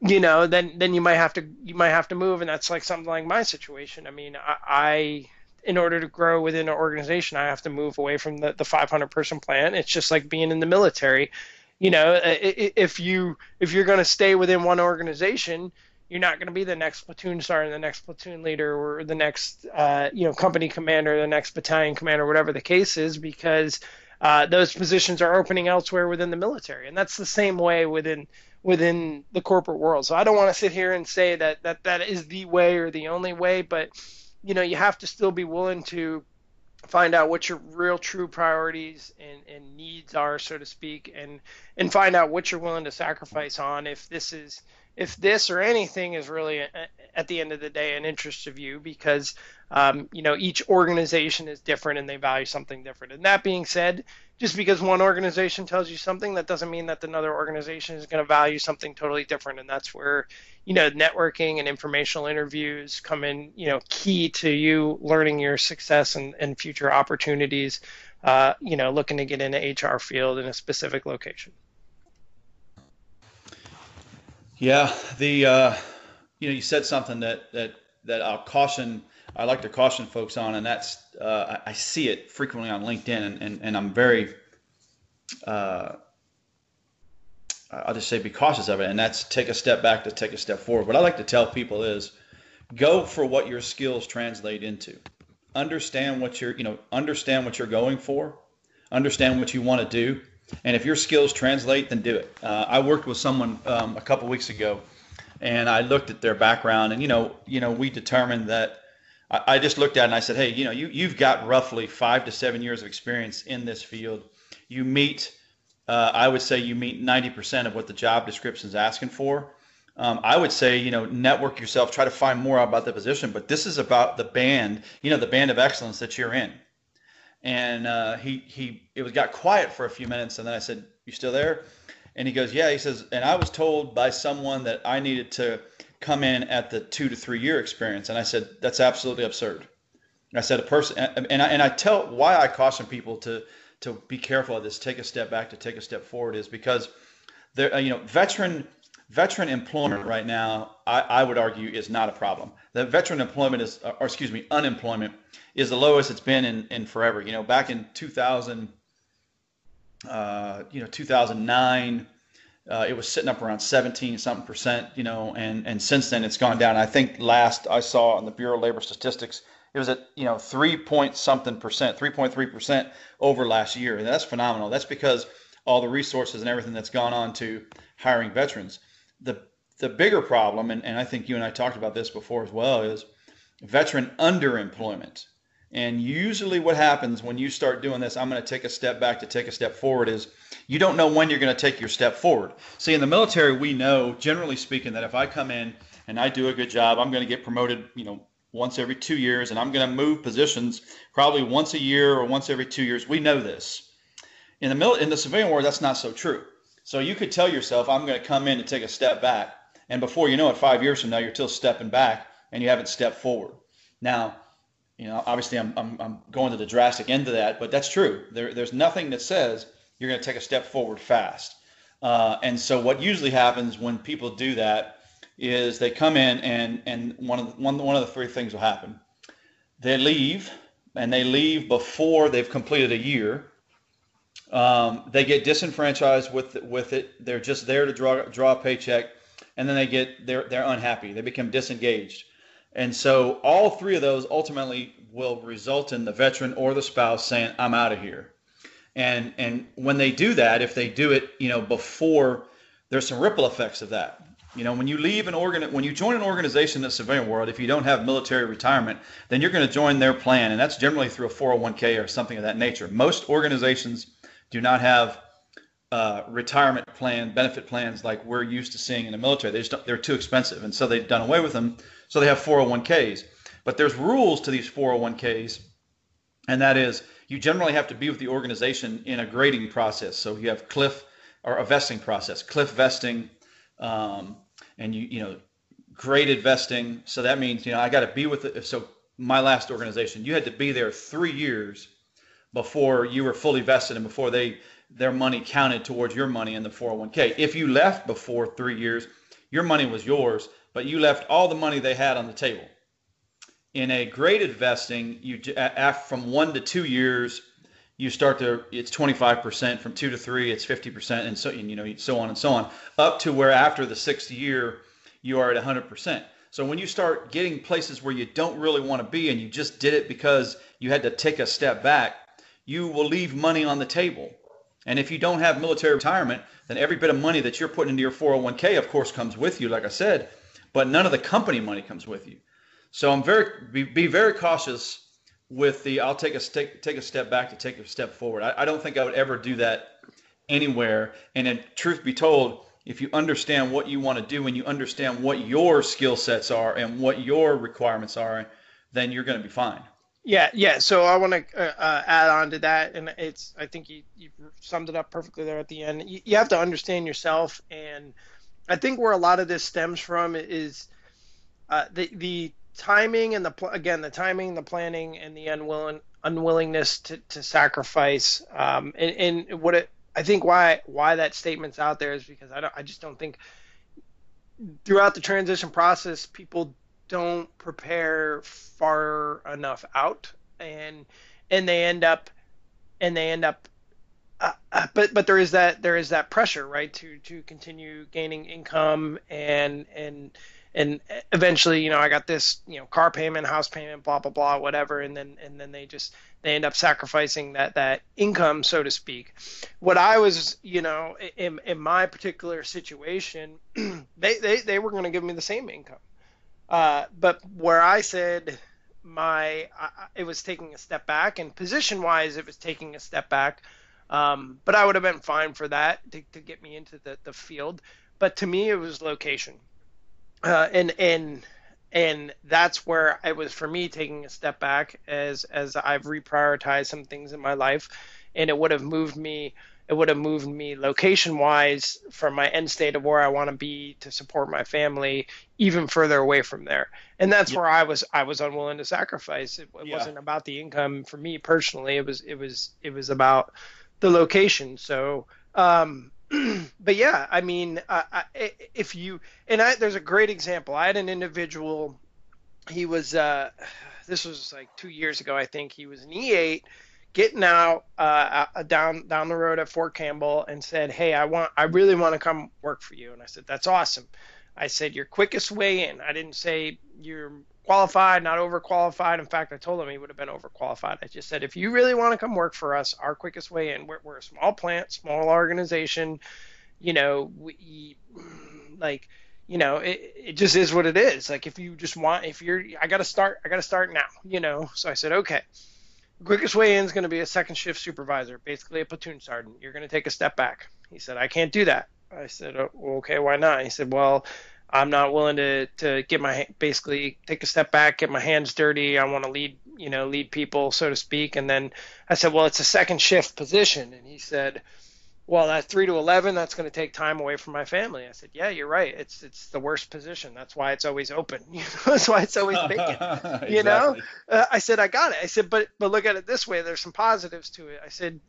you know then then you might have to you might have to move, and that's like something like my situation. I mean, I, I in order to grow within an organization, I have to move away from the, the 500 person plant. It's just like being in the military. You know, if you if you're going to stay within one organization, you're not going to be the next platoon sergeant, the next platoon leader, or the next uh, you know company commander, the next battalion commander, whatever the case is, because uh, those positions are opening elsewhere within the military, and that's the same way within within the corporate world. So I don't want to sit here and say that that that is the way or the only way, but you know, you have to still be willing to find out what your real true priorities and, and needs are, so to speak, and and find out what you're willing to sacrifice on if this is if this or anything is really a, at the end of the day an interest of you because um, you know each organization is different and they value something different. And that being said just because one organization tells you something that doesn't mean that another organization is going to value something totally different. And that's where you know networking and informational interviews come in you know key to you learning your success and, and future opportunities uh, you know looking to get into hr field in a specific location yeah, the uh, you know you said something that that that I'll caution. I like to caution folks on, and that's uh, I, see it frequently on LinkedIn, and and, and I'm very uh, I'll just say be cautious of it, and that's take a step back to take a step forward. What I like to tell people is go for what your skills translate into. Understand what you're you know understand what you're going for, understand what you want to do, and if your skills translate, then do it. Uh, I worked with someone um, a couple weeks ago, and I looked at their background, and you know, you know, we determined that. I, I just looked at it and I said, hey, you know, you you've got roughly five to seven years of experience in this field. You meet, uh, I would say, you meet 90% of what the job description is asking for. Um, I would say, you know, network yourself, try to find more about the position, but this is about the band, you know, the band of excellence that you're in and uh, he he it was got quiet for a few minutes, and then I said, "You still there?" And he goes, "Yeah." He says, "And I was told by someone that I needed to come in at the two to three year experience," and I said, "That's absolutely absurd." I said, "A person," and I and I tell why I caution people to to be careful of this, take a step back, to take a step forward, is because there, you know, veteran veteran employment right now, I, I would argue, is not a problem. The veteran employment is, or excuse me, unemployment is the lowest it's been in, in forever. You know, back in 2000, uh, you know, 2009, uh, it was sitting up around 17 something percent, you know, and, and since then it's gone down. I think last I saw on the Bureau of Labor Statistics, it was at, you know, three point something percent, 3.3 percent over last year. And that's phenomenal. That's because all the resources and everything that's gone on to hiring veterans. The, the bigger problem, and, and I think you and I talked about this before as well, is veteran underemployment. And usually, what happens when you start doing this, I'm going to take a step back to take a step forward, is you don't know when you're going to take your step forward. See, in the military, we know, generally speaking, that if I come in and I do a good job, I'm going to get promoted, you know, once every two years, and I'm going to move positions probably once a year or once every two years. We know this. In the mil- in the civilian world, that's not so true. So you could tell yourself, I'm going to come in and take a step back, and before you know it, five years from now, you're still stepping back and you haven't stepped forward. Now, you know, obviously I'm, I'm, I'm going to the drastic end of that, but that's true. There, there's nothing that says you're going to take a step forward fast. Uh, and so what usually happens when people do that is they come in and, and one, of the, one, one of the three things will happen. They leave and they leave before they've completed a year. Um, they get disenfranchised with, with it. They're just there to draw, draw a paycheck and then they get, they're, they're unhappy. They become disengaged. And so all three of those ultimately will result in the veteran or the spouse saying, I'm out of here. And and when they do that, if they do it, you know, before there's some ripple effects of that. You know, when you leave an organ, when you join an organization in the civilian world, if you don't have military retirement, then you're going to join their plan, and that's generally through a 401k or something of that nature. Most organizations do not have uh, retirement plan, benefit plans like we're used to seeing in the military. They just they're too expensive, and so they've done away with them. So they have 401ks. But there's rules to these 401ks, and that is you generally have to be with the organization in a grading process. So you have cliff or a vesting process, cliff vesting, um, and you you know graded vesting. So that means you know I got to be with it. So my last organization, you had to be there three years before you were fully vested and before they their money counted towards your money in the 401k. If you left before three years, your money was yours, but you left all the money they had on the table in a graded vesting, you from one to two years, you start to it's 25% from two to three, it's 50%, and so you know so on and so on, up to where after the sixth year you are at 100%. So when you start getting places where you don't really want to be and you just did it because you had to take a step back, you will leave money on the table. And if you don't have military retirement, then every bit of money that you're putting into your 401k, of course, comes with you, like I said, but none of the company money comes with you. So I'm very be, be very cautious with the I'll take a take, take a step back to take a step forward. I, I don't think I would ever do that anywhere. And in truth be told, if you understand what you want to do and you understand what your skill sets are and what your requirements are, then you're going to be fine. Yeah, yeah. So I want to uh, uh, add on to that, and it's I think you you summed it up perfectly there at the end. You, you have to understand yourself, and I think where a lot of this stems from is uh, the the timing and the again the timing, the planning, and the unwilling unwillingness to, to sacrifice. Um, and, and what it I think why why that statement's out there is because I don't I just don't think throughout the transition process people don't prepare far enough out and and they end up and they end up but but there is that there is that pressure right to to continue gaining income and and and eventually you know i got this you know car payment house payment blah blah blah whatever and then and then they just they end up sacrificing that that income so to speak what i was you know in, in my particular situation they, they they were going to give me the same income uh, but where I said my uh, it was taking a step back, and position wise, it was taking a step back. Um, but I would have been fine for that to, to get me into the, the field. But to me, it was location, uh, and and and that's where it was for me taking a step back as as I've reprioritized some things in my life, and it would have moved me it would have moved me location wise from my end state of where I want to be to support my family even further away from there. And that's yeah. where I was I was unwilling to sacrifice. It, it yeah. wasn't about the income for me personally. It was it was it was about the location. So um but yeah, I mean, uh, I, if you and I, there's a great example. I had an individual. He was uh, this was like two years ago, I think. He was an E8 getting out uh, uh, down down the road at Fort Campbell and said, "Hey, I want, I really want to come work for you." And I said, "That's awesome." I said, "Your quickest way in." I didn't say you're qualified, not overqualified. In fact, I told him he would have been overqualified. I just said, if you really want to come work for us, our quickest way in. We're, we're a small plant, small organization. You know, we like you know, it, it just is what it is. Like if you just want, if you're, I got to start, I got to start now, you know? So I said, okay quickest way in is going to be a second shift supervisor, basically a platoon sergeant. You're going to take a step back. He said, I can't do that. I said, oh, okay, why not? He said, well, I'm not willing to, to get my basically take a step back, get my hands dirty. I want to lead, you know, lead people, so to speak. And then I said, well, it's a second shift position. And he said, well, that three to eleven, that's going to take time away from my family. I said, yeah, you're right. It's it's the worst position. That's why it's always open. You know, that's why it's always vacant. exactly. You know, uh, I said, I got it. I said, but but look at it this way. There's some positives to it. I said,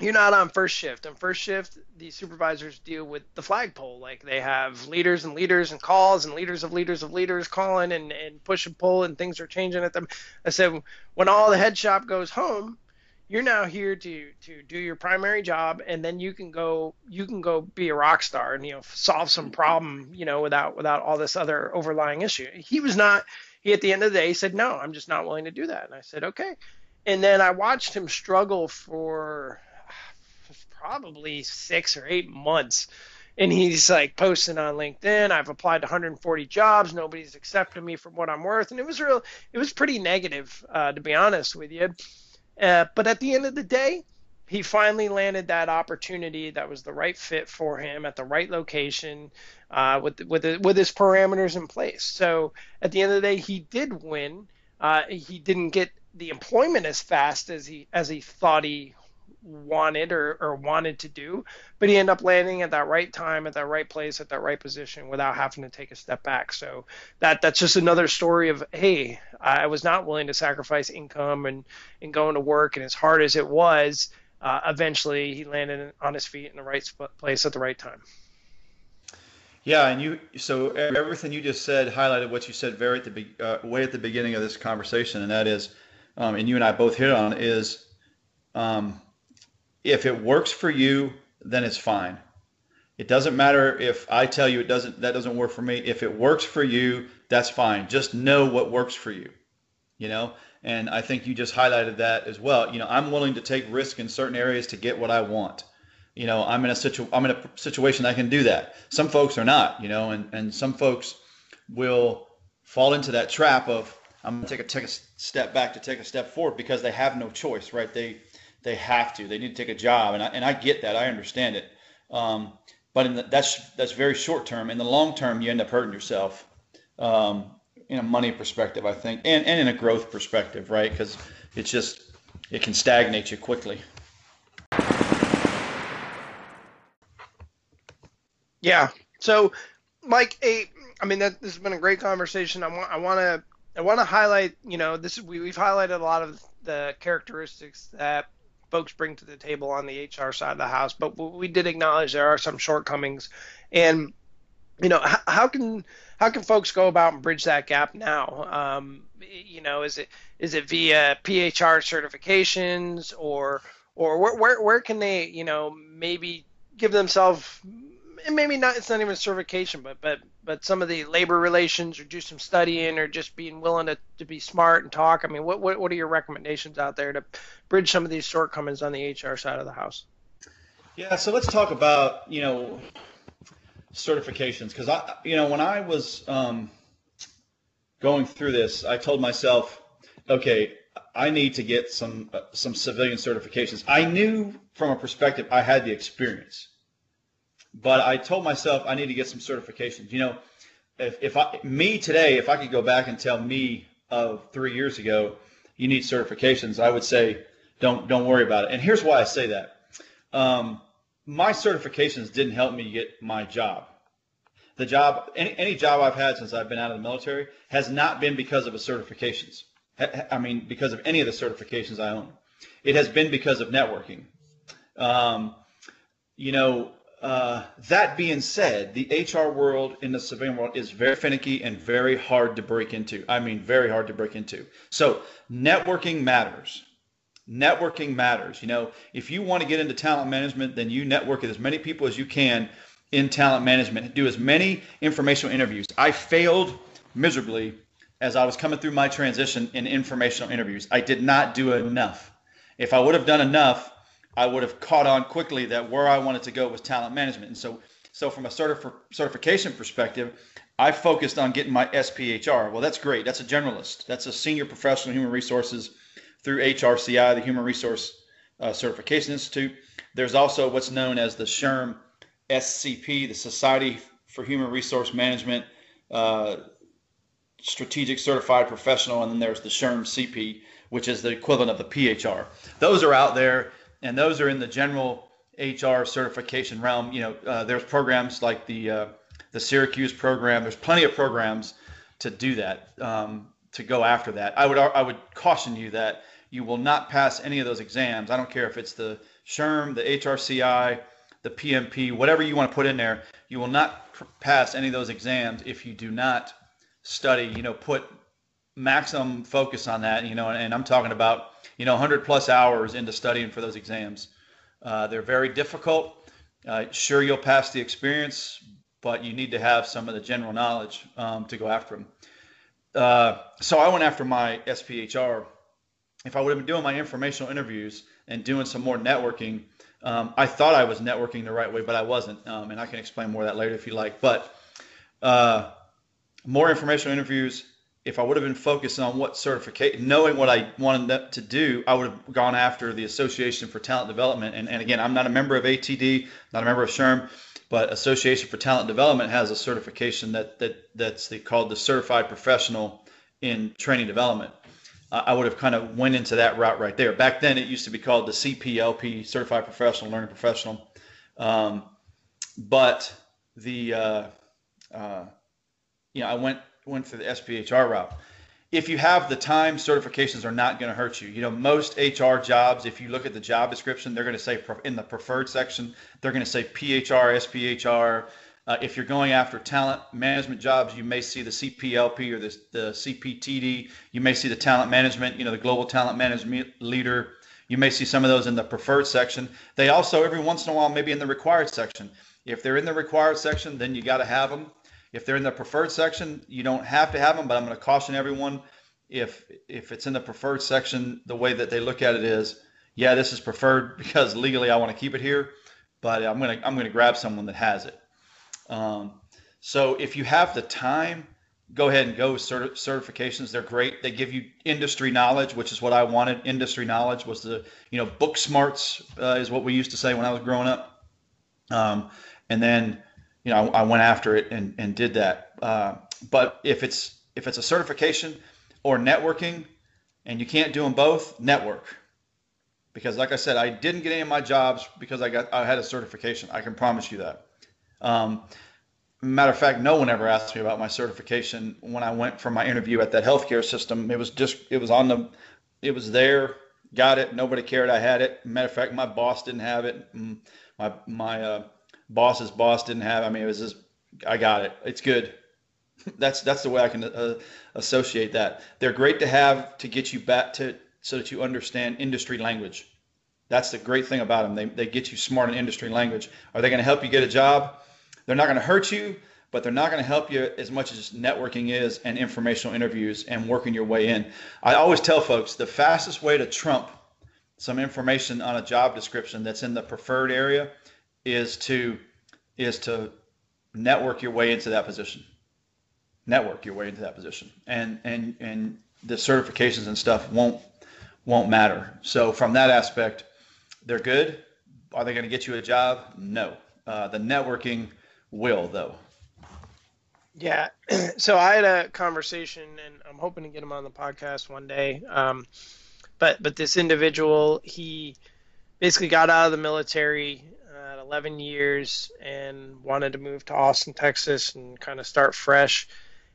you're not on first shift. On first shift, the supervisors deal with the flagpole. Like they have leaders and leaders and calls and leaders of leaders of leaders calling and, and push and pull and things are changing at them. I said, when all the head shop goes home, you're now here to to do your primary job and then you can go you can go be a rock star and you know solve some problem you know without without all this other overlying issue he was not he at the end of the day said no i'm just not willing to do that and i said okay and then i watched him struggle for probably six or eight months and he's like posting on linkedin i've applied to 140 jobs nobody's accepted me for what i'm worth and it was real it was pretty negative uh, to be honest with you uh, but at the end of the day, he finally landed that opportunity that was the right fit for him at the right location uh, with with with his parameters in place. So at the end of the day, he did win. Uh, he didn't get the employment as fast as he as he thought he wanted or, or wanted to do, but he ended up landing at that right time, at that right place, at that right position without having to take a step back. So that that's just another story of hey, I was not willing to sacrifice income and and going to work, and as hard as it was, uh, eventually he landed on his feet in the right place at the right time. Yeah, and you so everything you just said highlighted what you said very at the uh, way at the beginning of this conversation, and that is, um, and you and I both hit on is um, if it works for you, then it's fine. It doesn't matter if I tell you it doesn't that doesn't work for me. If it works for you, that's fine. Just know what works for you. You know? And I think you just highlighted that as well. You know, I'm willing to take risk in certain areas to get what I want. You know, I'm in a situ I'm in a situation I can do that. Some folks are not, you know, and, and some folks will fall into that trap of I'm to take a take a step back to take a step forward because they have no choice, right? They they have to. They need to take a job, and I, and I get that. I understand it. Um, but the, that's that's very short term. In the long term, you end up hurting yourself. Um, in a money perspective, I think, and, and in a growth perspective, right? Because it's just it can stagnate you quickly. Yeah. So, Mike, a, I mean, that this has been a great conversation. I want, I want to, I want to highlight. You know, this we, we've highlighted a lot of the characteristics that folks bring to the table on the HR side of the house, but we did acknowledge there are some shortcomings, and you know, how, how can how can folks go about and bridge that gap now? Um, you know, is it is it via PHR certifications or or where, where where can they you know maybe give themselves and maybe not it's not even certification but but but some of the labor relations or do some studying or just being willing to, to be smart and talk. I mean what, what what are your recommendations out there to bridge some of these shortcomings on the hr side of the house? Yeah so let's talk about you know certifications because I, you know, when I was um, going through this, I told myself, okay, I need to get some uh, some civilian certifications. I knew from a perspective I had the experience, but I told myself I need to get some certifications. You know, if, if I me today, if I could go back and tell me of three years ago, you need certifications, I would say don't don't worry about it. And here's why I say that. Um, my certifications didn't help me get my job. The job, any, any job I've had since I've been out of the military has not been because of the certifications. I mean, because of any of the certifications I own. It has been because of networking. Um, you know, uh, that being said, the HR world in the civilian world is very finicky and very hard to break into. I mean, very hard to break into. So networking matters networking matters. You know, if you want to get into talent management, then you network with as many people as you can in talent management. Do as many informational interviews. I failed miserably as I was coming through my transition in informational interviews. I did not do enough. If I would have done enough, I would have caught on quickly that where I wanted to go was talent management. And so, so from a certif- certification perspective, I focused on getting my SPHR. Well, that's great. That's a generalist. That's a senior professional human resources through HRCI, the Human Resource uh, Certification Institute. There's also what's known as the SHRM SCP, the Society for Human Resource Management uh, Strategic Certified Professional, and then there's the SHRM CP, which is the equivalent of the PHR. Those are out there, and those are in the general HR certification realm. You know, uh, there's programs like the uh, the Syracuse program. There's plenty of programs to do that. Um, to go after that. I would I would caution you that you will not pass any of those exams. I don't care if it's the SHRM, the HRCI, the PMP, whatever you want to put in there. You will not pass any of those exams if you do not study. You know, put maximum focus on that. You know, and, and I'm talking about you know 100 plus hours into studying for those exams. Uh, they're very difficult. Uh, sure, you'll pass the experience, but you need to have some of the general knowledge um, to go after them. Uh, so I went after my SPHR. If I would have been doing my informational interviews and doing some more networking, um, I thought I was networking the right way, but I wasn't. Um, and I can explain more of that later if you like. But uh, more informational interviews. If I would have been focused on what certification, knowing what I wanted to do, I would have gone after the Association for Talent Development. And, and again, I'm not a member of ATD, not a member of SHRM, but Association for Talent Development has a certification that that that's the, called the Certified Professional in Training Development. Uh, I would have kind of went into that route right there. Back then, it used to be called the CPLP, Certified Professional Learning Professional. Um, but the uh, uh, you know I went went through the SPHR route if you have the time, certifications are not going to hurt you. You know, most HR jobs, if you look at the job description, they're going to say in the preferred section, they're going to say PHR, SPHR. Uh, if you're going after talent management jobs, you may see the CPLP or the, the CPTD. You may see the talent management, you know, the global talent management leader. You may see some of those in the preferred section. They also, every once in a while, maybe in the required section. If they're in the required section, then you got to have them. If they're in the preferred section, you don't have to have them, but I'm going to caution everyone if if it's in the preferred section, the way that they look at it is, yeah, this is preferred because legally I want to keep it here, but I'm going to I'm going to grab someone that has it. Um, so if you have the time go ahead and go certi- certifications. They're great. They give you industry knowledge, which is what I wanted. Industry knowledge was the you know book smarts uh, is what we used to say when I was growing up. Um, and then you know I, I, went after it and, and did that. Uh, but if it's if it's a certification or networking, and you can't do them both, network. Because like I said, I didn't get any of my jobs because I got I had a certification. I can promise you that. Um, matter of fact, no one ever asked me about my certification when I went for my interview at that healthcare system. It was just it was on the it was there. Got it. Nobody cared. I had it. Matter of fact, my boss didn't have it. Mm, my my uh, boss's boss didn't have. I mean, it was just I got it. It's good. that's that's the way I can uh, associate that. They're great to have to get you back to so that you understand industry language. That's the great thing about them. They, they get you smart in industry language. Are they going to help you get a job? They're not going to hurt you, but they're not going to help you as much as networking is and informational interviews and working your way in. I always tell folks the fastest way to trump some information on a job description that's in the preferred area is to is to network your way into that position. Network your way into that position. And and and the certifications and stuff won't won't matter. So from that aspect they're good. Are they going to get you a job? No. Uh, the networking will though. Yeah. So i had a conversation and i'm hoping to get him on the podcast one day. Um, but but this individual he basically got out of the military 11 years and wanted to move to austin texas and kind of start fresh.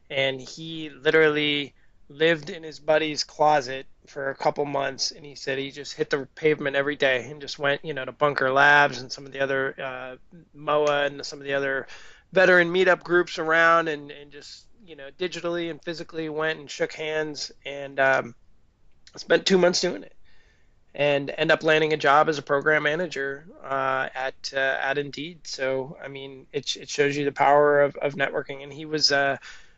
And he literally lived in his buddy's closet for a couple months and he said he just hit the pavement every day and just went you know to bunker labs and some of the other uh, MOAA and some of the other veteran meetup groups around and, and just you know digitally and physically went and shook hands and um, spent two months doing it and end up landing a job as a program manager uh, at uh, at Indeed. So I mean, it, it shows you the power of, of networking. And he was uh,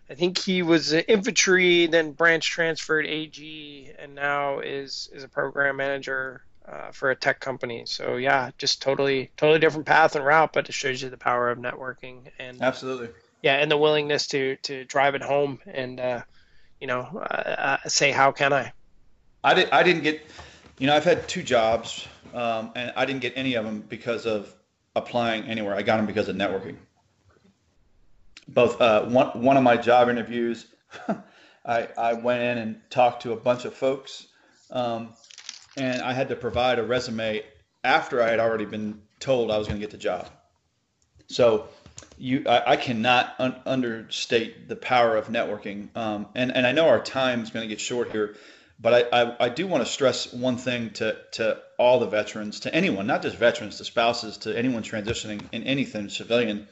I think he was infantry, then branch transferred AG, and now is is a program manager uh, for a tech company. So yeah, just totally totally different path and route, but it shows you the power of networking and absolutely yeah, and the willingness to to drive it home and uh, you know uh, uh say how can I. I did I didn't get you know I've had two jobs um, and I didn't get any of them because of applying anywhere. I got them because of networking both uh, one one of my job interviews, I I went in and talked to a bunch of folks, um, and I had to provide a resume after I had already been told I was going to get the job. So you I, I cannot un- understate the power of networking. Um, and and I know our time is going to get short here, but I, I, I do want to stress one thing to to all the veterans, to anyone, not just veterans, to spouses, to anyone transitioning in anything civilian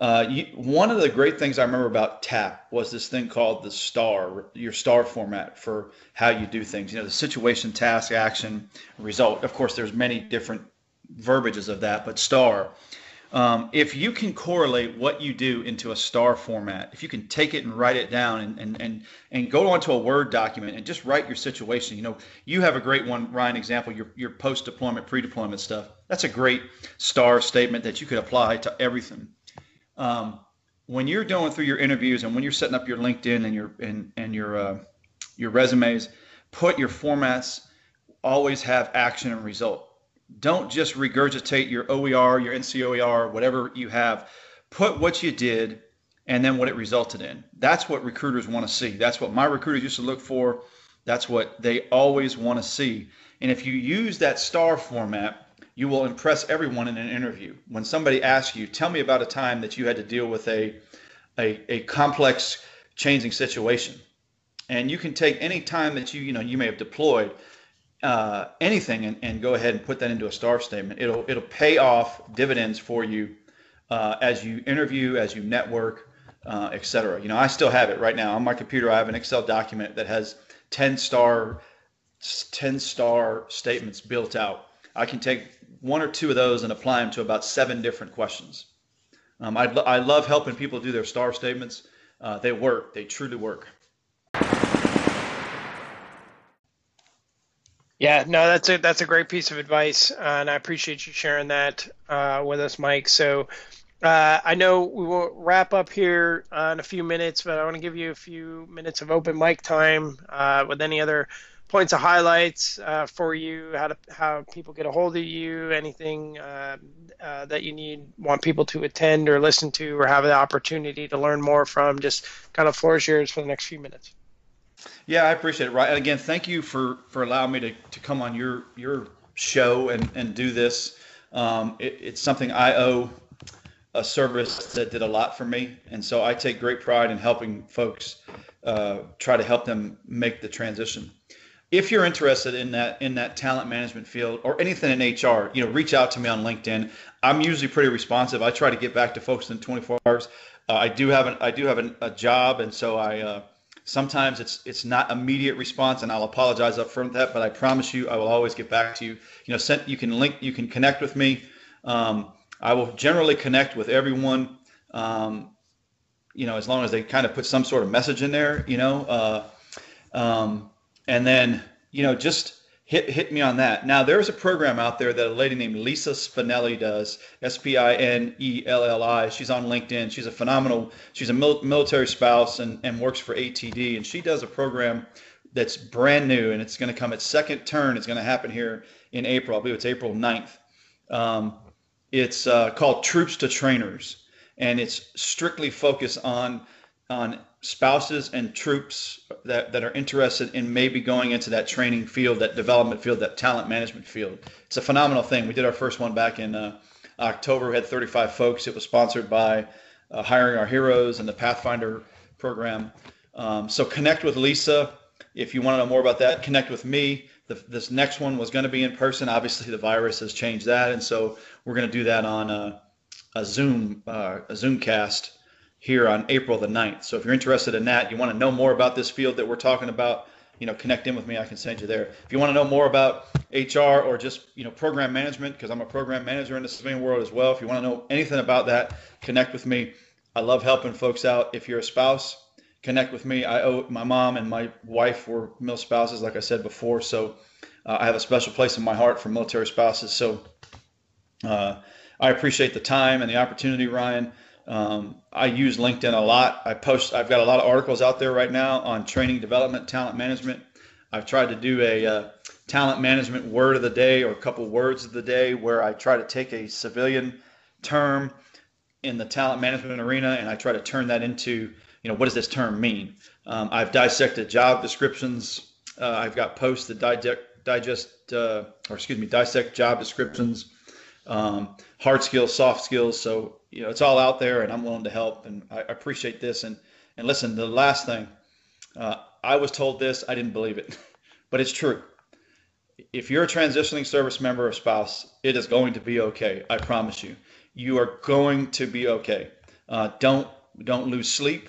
uh, you, one of the great things I remember about TAP was this thing called the STAR, your STAR format for how you do things. You know, the situation, task, action, result. Of course, there's many different verbiages of that, but STAR. Um, if you can correlate what you do into a STAR format, if you can take it and write it down and, and, and, and go onto a Word document and just write your situation, you know, you have a great one, Ryan, example, your, your post deployment, pre deployment stuff. That's a great STAR statement that you could apply to everything um, when you're going through your interviews and when you're setting up your LinkedIn and your and, and your uh, your resumes, put your formats always have action and result. Don't just regurgitate your OER, your NCOER, whatever you have. Put what you did and then what it resulted in. That's what recruiters want to see. That's what my recruiters used to look for. That's what they always want to see. And if you use that star format, you will impress everyone in an interview. When somebody asks you, tell me about a time that you had to deal with a, a, a complex changing situation. And you can take any time that you, you know, you may have deployed uh, anything and, and go ahead and put that into a star statement. It'll, it'll pay off dividends for you uh, as you interview, as you network, uh, et cetera. You know, I still have it right now on my computer. I have an Excel document that has 10 star, 10 star statements built out. I can take one or two of those and apply them to about seven different questions. Um, I, I love helping people do their star statements. Uh, they work. They truly work. Yeah, no, that's a that's a great piece of advice, uh, and I appreciate you sharing that uh, with us, Mike. So, Uh, I know we will wrap up here in a few minutes, but I want to give you a few minutes of open mic time uh, with any other points of highlights uh, for you, how to how people get a hold of you, anything uh, that you need want people to attend or listen to or have the opportunity to learn more from. Just kind of floor yours for the next few minutes. Yeah, I appreciate it. Right, again, thank you for for allowing me to, to come on your your show and and do this. Um, it, it's something I owe a service that did a lot for me, and so I take great pride in helping folks uh, try to help them make the transition. If you're interested in that in that talent management field or anything in HR, you know, reach out to me on LinkedIn. I'm usually pretty responsive. I try to get back to folks in 24 hours. Uh, I do have an I do have an, a job, and so I uh, sometimes it's it's not immediate response, and I'll apologize up front that. But I promise you, I will always get back to you. You know, send, you can link, you can connect with me. Um, I will generally connect with everyone, um, you know, as long as they kind of put some sort of message in there, you know, uh, um, and then, you know, just hit, hit me on that. Now, there's a program out there that a lady named Lisa Spinelli does, S-P-I-N-E-L-L-I. She's on LinkedIn. She's a phenomenal, she's a mil- military spouse and, and works for ATD. And she does a program that's brand new and it's going to come at second turn. It's going to happen here in April. I believe it's April 9th. Um, it's uh, called Troops to Trainers, and it's strictly focused on on spouses and troops that, that are interested in maybe going into that training field, that development field, that talent management field. It's a phenomenal thing. We did our first one back in uh, October. We had 35 folks. It was sponsored by uh, Hiring Our Heroes and the Pathfinder program. Um, so connect with Lisa if you want to know more about that. Connect with me. The, this next one was going to be in person. Obviously, the virus has changed that, and so we're going to do that on a, a Zoom uh, a Zoomcast here on April the 9th. So if you're interested in that, you want to know more about this field that we're talking about, you know, connect in with me. I can send you there. If you want to know more about HR or just you know program management, because I'm a program manager in the civilian world as well. If you want to know anything about that, connect with me. I love helping folks out. If you're a spouse, connect with me. I owe my mom and my wife were mil spouses, like I said before. So uh, I have a special place in my heart for military spouses. So uh, I appreciate the time and the opportunity, Ryan. Um, I use LinkedIn a lot. I post. I've got a lot of articles out there right now on training, development, talent management. I've tried to do a uh, talent management word of the day or a couple words of the day where I try to take a civilian term in the talent management arena and I try to turn that into, you know, what does this term mean? Um, I've dissected job descriptions. Uh, I've got posts that digest, digest uh, or excuse me, dissect job descriptions um, hard skills, soft skills. So you know, it's all out there, and I'm willing to help, and I appreciate this. And and listen, the last thing, uh, I was told this, I didn't believe it, but it's true. If you're a transitioning service member or spouse, it is going to be okay. I promise you. You are going to be okay. Uh, don't don't lose sleep.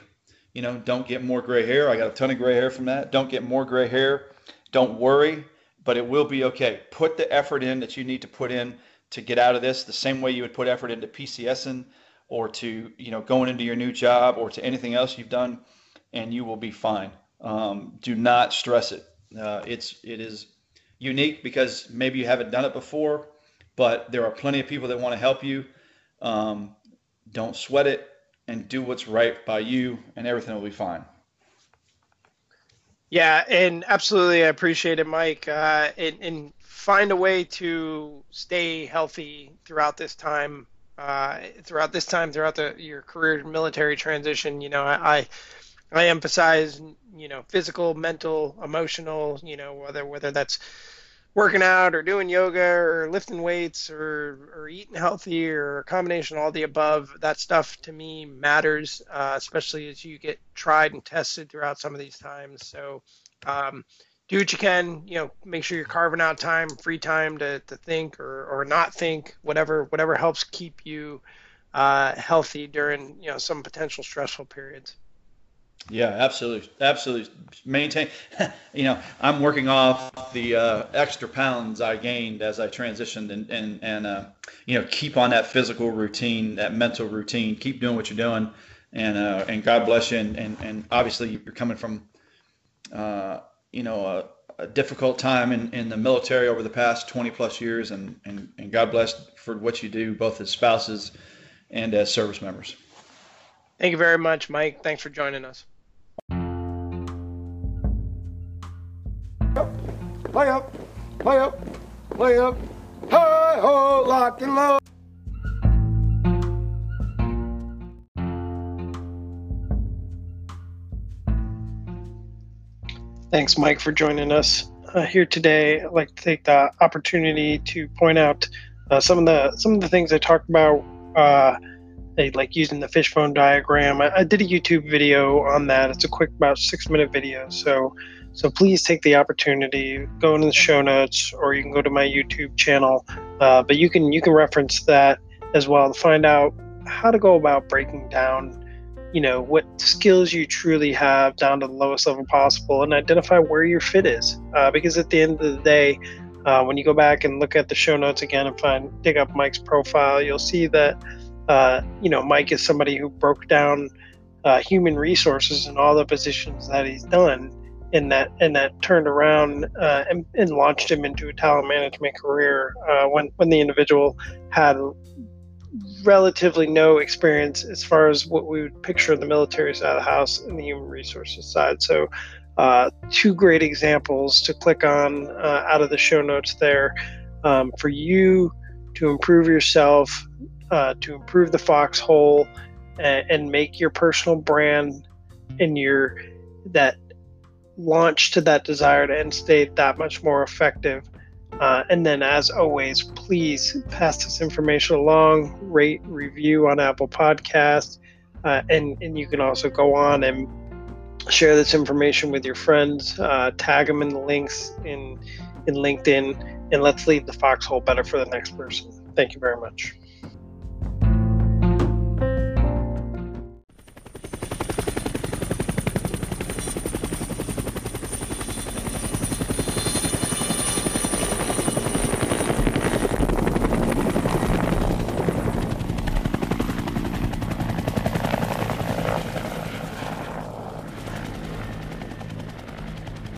You know, don't get more gray hair. I got a ton of gray hair from that. Don't get more gray hair. Don't worry, but it will be okay. Put the effort in that you need to put in to get out of this the same way you would put effort into PCSing or to you know going into your new job or to anything else you've done, and you will be fine. Um, do not stress it. Uh, it's it is unique because maybe you haven't done it before, but there are plenty of people that want to help you. Um, don't sweat it and do what's right by you, and everything will be fine. Yeah, and absolutely, I appreciate it, Mike. Uh, and, and find a way to stay healthy throughout this time. Uh, throughout this time, throughout the your career military transition, you know, I, I I emphasize, you know, physical, mental, emotional, you know, whether whether that's working out or doing yoga or lifting weights or, or eating healthy or a combination of all the above. That stuff to me matters, uh, especially as you get tried and tested throughout some of these times. So, um, do what you can. You know, make sure you're carving out time, free time to, to think or, or not think, whatever whatever helps keep you uh, healthy during you know some potential stressful periods. Yeah, absolutely, absolutely. Maintain. You know, I'm working off the uh, extra pounds I gained as I transitioned, and and and uh, you know, keep on that physical routine, that mental routine. Keep doing what you're doing, and uh, and God bless you. And and, and obviously, you're coming from uh, you know, a, a, difficult time in, in the military over the past 20 plus years, and, and, and God bless for what you do, both as spouses and as service members. Thank you very much, Mike. Thanks for joining us. Play up, play up, play up. Hi ho, lock and load. Thanks, Mike, for joining us uh, here today. I'd like to take the opportunity to point out uh, some of the some of the things I talked about, uh, like using the fishbone diagram. I, I, did a YouTube video on that. It's a quick, about six minute video. So, so please take the opportunity, go into the show notes, or you can go to my YouTube channel. Uh, but you can you can reference that as well to find out how to go about breaking down you know what skills you truly have down to the lowest level possible and identify where your fit is uh, because at the end of the day uh, when you go back and look at the show notes again and find dig up mike's profile you'll see that uh, you know mike is somebody who broke down uh, human resources and all the positions that he's done and that and that turned around uh, and, and, launched him into a talent management career uh, when when the individual had relatively no experience as far as what we would picture the military side of the house and the human resources side. So, uh, two great examples to click on uh, out of the show notes there um, for you to improve yourself, uh, to improve the foxhole, and, and make your personal brand and your that launch to that desired end state that much more effective uh, and then, as always, please pass this information along, rate, review on Apple Podcasts, uh, and and you can also go on and share this information with your friends. Uh, tag them in the links in in LinkedIn, and let's leave the foxhole better for the next person. Thank you very much.